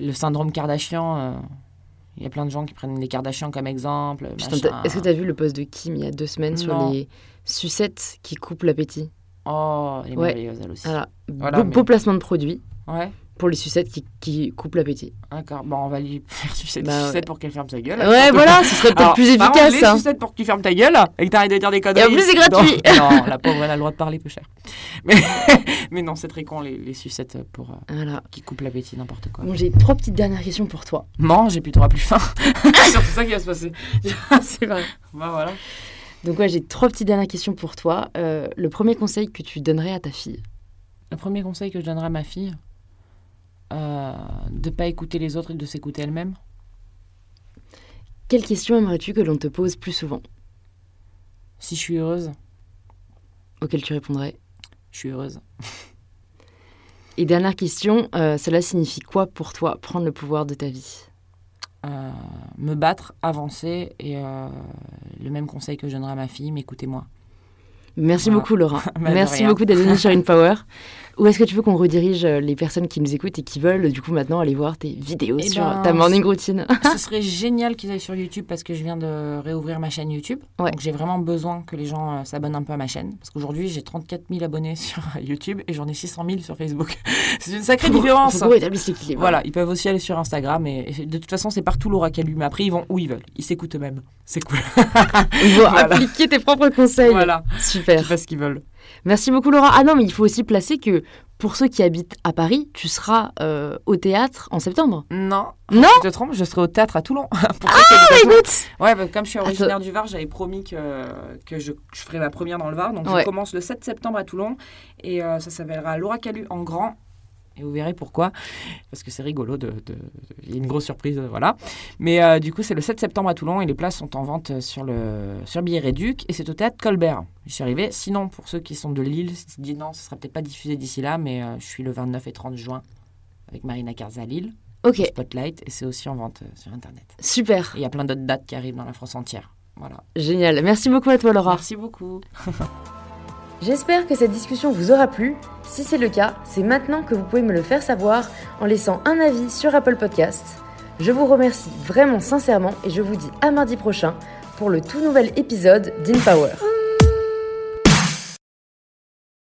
le syndrome Kardashian. euh, Il y a plein de gens qui prennent les Kardashians comme exemple. Est-ce que tu as vu le post de Kim il y a deux semaines sur les sucettes qui coupent l'appétit? Oh, est Ouais. aussi. Voilà, beau, mais- beau placement de produit Ouais, pour les sucettes qui, qui coupent l'appétit. d'accord. Bon, on va lui faire [laughs] sucer des Bah ouais. sucettes pour qu'elle ferme sa gueule. Ouais, voilà, ce serait peut-être plus par contre, efficace. les hein. sucettes pour que tu fermes ta gueule et que t'arrêtes de dire des conneries. Et en plus, c'est gratuit. Non, [laughs] non, la pauvre, elle a le droit de parler peu cher. Mais, [laughs] mais non, c'est très con, les, les sucettes pour, euh, Voilà. qui coupent l'appétit, n'importe quoi. Bon, j'ai trois petites dernières questions pour toi. Non, j'ai plus droit plus faim. c'est surtout ça qui va se passer. c'est vrai. Bah voilà. Donc, ouais, j'ai trois petites dernières questions pour toi. Euh, le premier conseil que tu donnerais à ta fille? Le premier conseil que je donnerais à ma fille, euh, de pas écouter les autres et de s'écouter elle-même. Quelle question aimerais-tu que l'on te pose plus souvent? Si je suis heureuse, Auquel tu répondrais? je suis heureuse. Et dernière question, euh, cela signifie quoi pour toi prendre le pouvoir de ta vie? Euh, me battre, avancer et le même conseil que je donnerais à ma fille, m'écoutez-moi. Merci Voilà. beaucoup Laura. [laughs] Bah, Merci beaucoup d'être venue sur [laughs] InPower. Où est-ce que tu veux qu'on redirige euh, les personnes qui nous écoutent et qui veulent du coup maintenant aller voir tes vidéos Eh sur ben, ta morning routine? [laughs] Ce [laughs] serait génial qu'ils aillent sur YouTube parce que je viens de réouvrir ma chaîne YouTube. Ouais. Donc j'ai vraiment besoin que les gens euh, s'abonnent un peu à ma chaîne. Parce qu'aujourd'hui, j'ai 34 000 abonnés [laughs] sur YouTube et j'en ai 600 000 sur Facebook. C'est une sacrée Faut- différence. Faut l'équilibre. Voilà, ils peuvent aussi aller sur Instagram et, et de toute façon, c'est partout Laura Calu. Mais après, ils vont où ils veulent. Ils s'écoutent eux-mêmes. C'est cool. Il faut Voilà. appliquer tes propres conseils. voilà. Super. Ils font ce qu'ils veulent. Merci beaucoup Laura. Ah non, mais il faut aussi placer que pour ceux qui habitent à Paris, tu seras euh, au théâtre en septembre. Non. Non Tu te trompes, je serai au théâtre à Toulon. [laughs] Pour à Toulon. Écoute Ouais, bah, comme je suis Attends. originaire du Var, j'avais promis que, que je, je ferais ma première dans le Var. Donc Ouais. je commence le 7 septembre à Toulon et euh, ça s'appellera Laura Calu en grand. Et vous verrez pourquoi. Parce que c'est rigolo. De, de- Il y a une grosse surprise, euh, voilà. Mais euh, du coup, c'est le 7 septembre à Toulon et les places sont en vente sur le sur Billet Réduc et c'est au théâtre Colbert. Je suis arrivée. Sinon, pour ceux qui sont de Lille, se disent non, ce sera peut-être pas diffusé d'ici là, mais euh, je suis le 29 et 30 juin avec Marina Karza à Lille, Ok, Spotlight, et c'est aussi en vente euh, sur Internet. super. Il y a plein d'autres dates qui arrivent dans la France entière. Voilà. Génial. Merci beaucoup à toi Laura. Merci beaucoup. [laughs] J'espère que cette discussion vous aura plu. Si c'est le cas, c'est maintenant que vous pouvez me le faire savoir en laissant un avis sur Apple Podcasts. Je vous remercie vraiment sincèrement et je vous dis à mardi prochain pour le tout nouvel épisode d'InPower.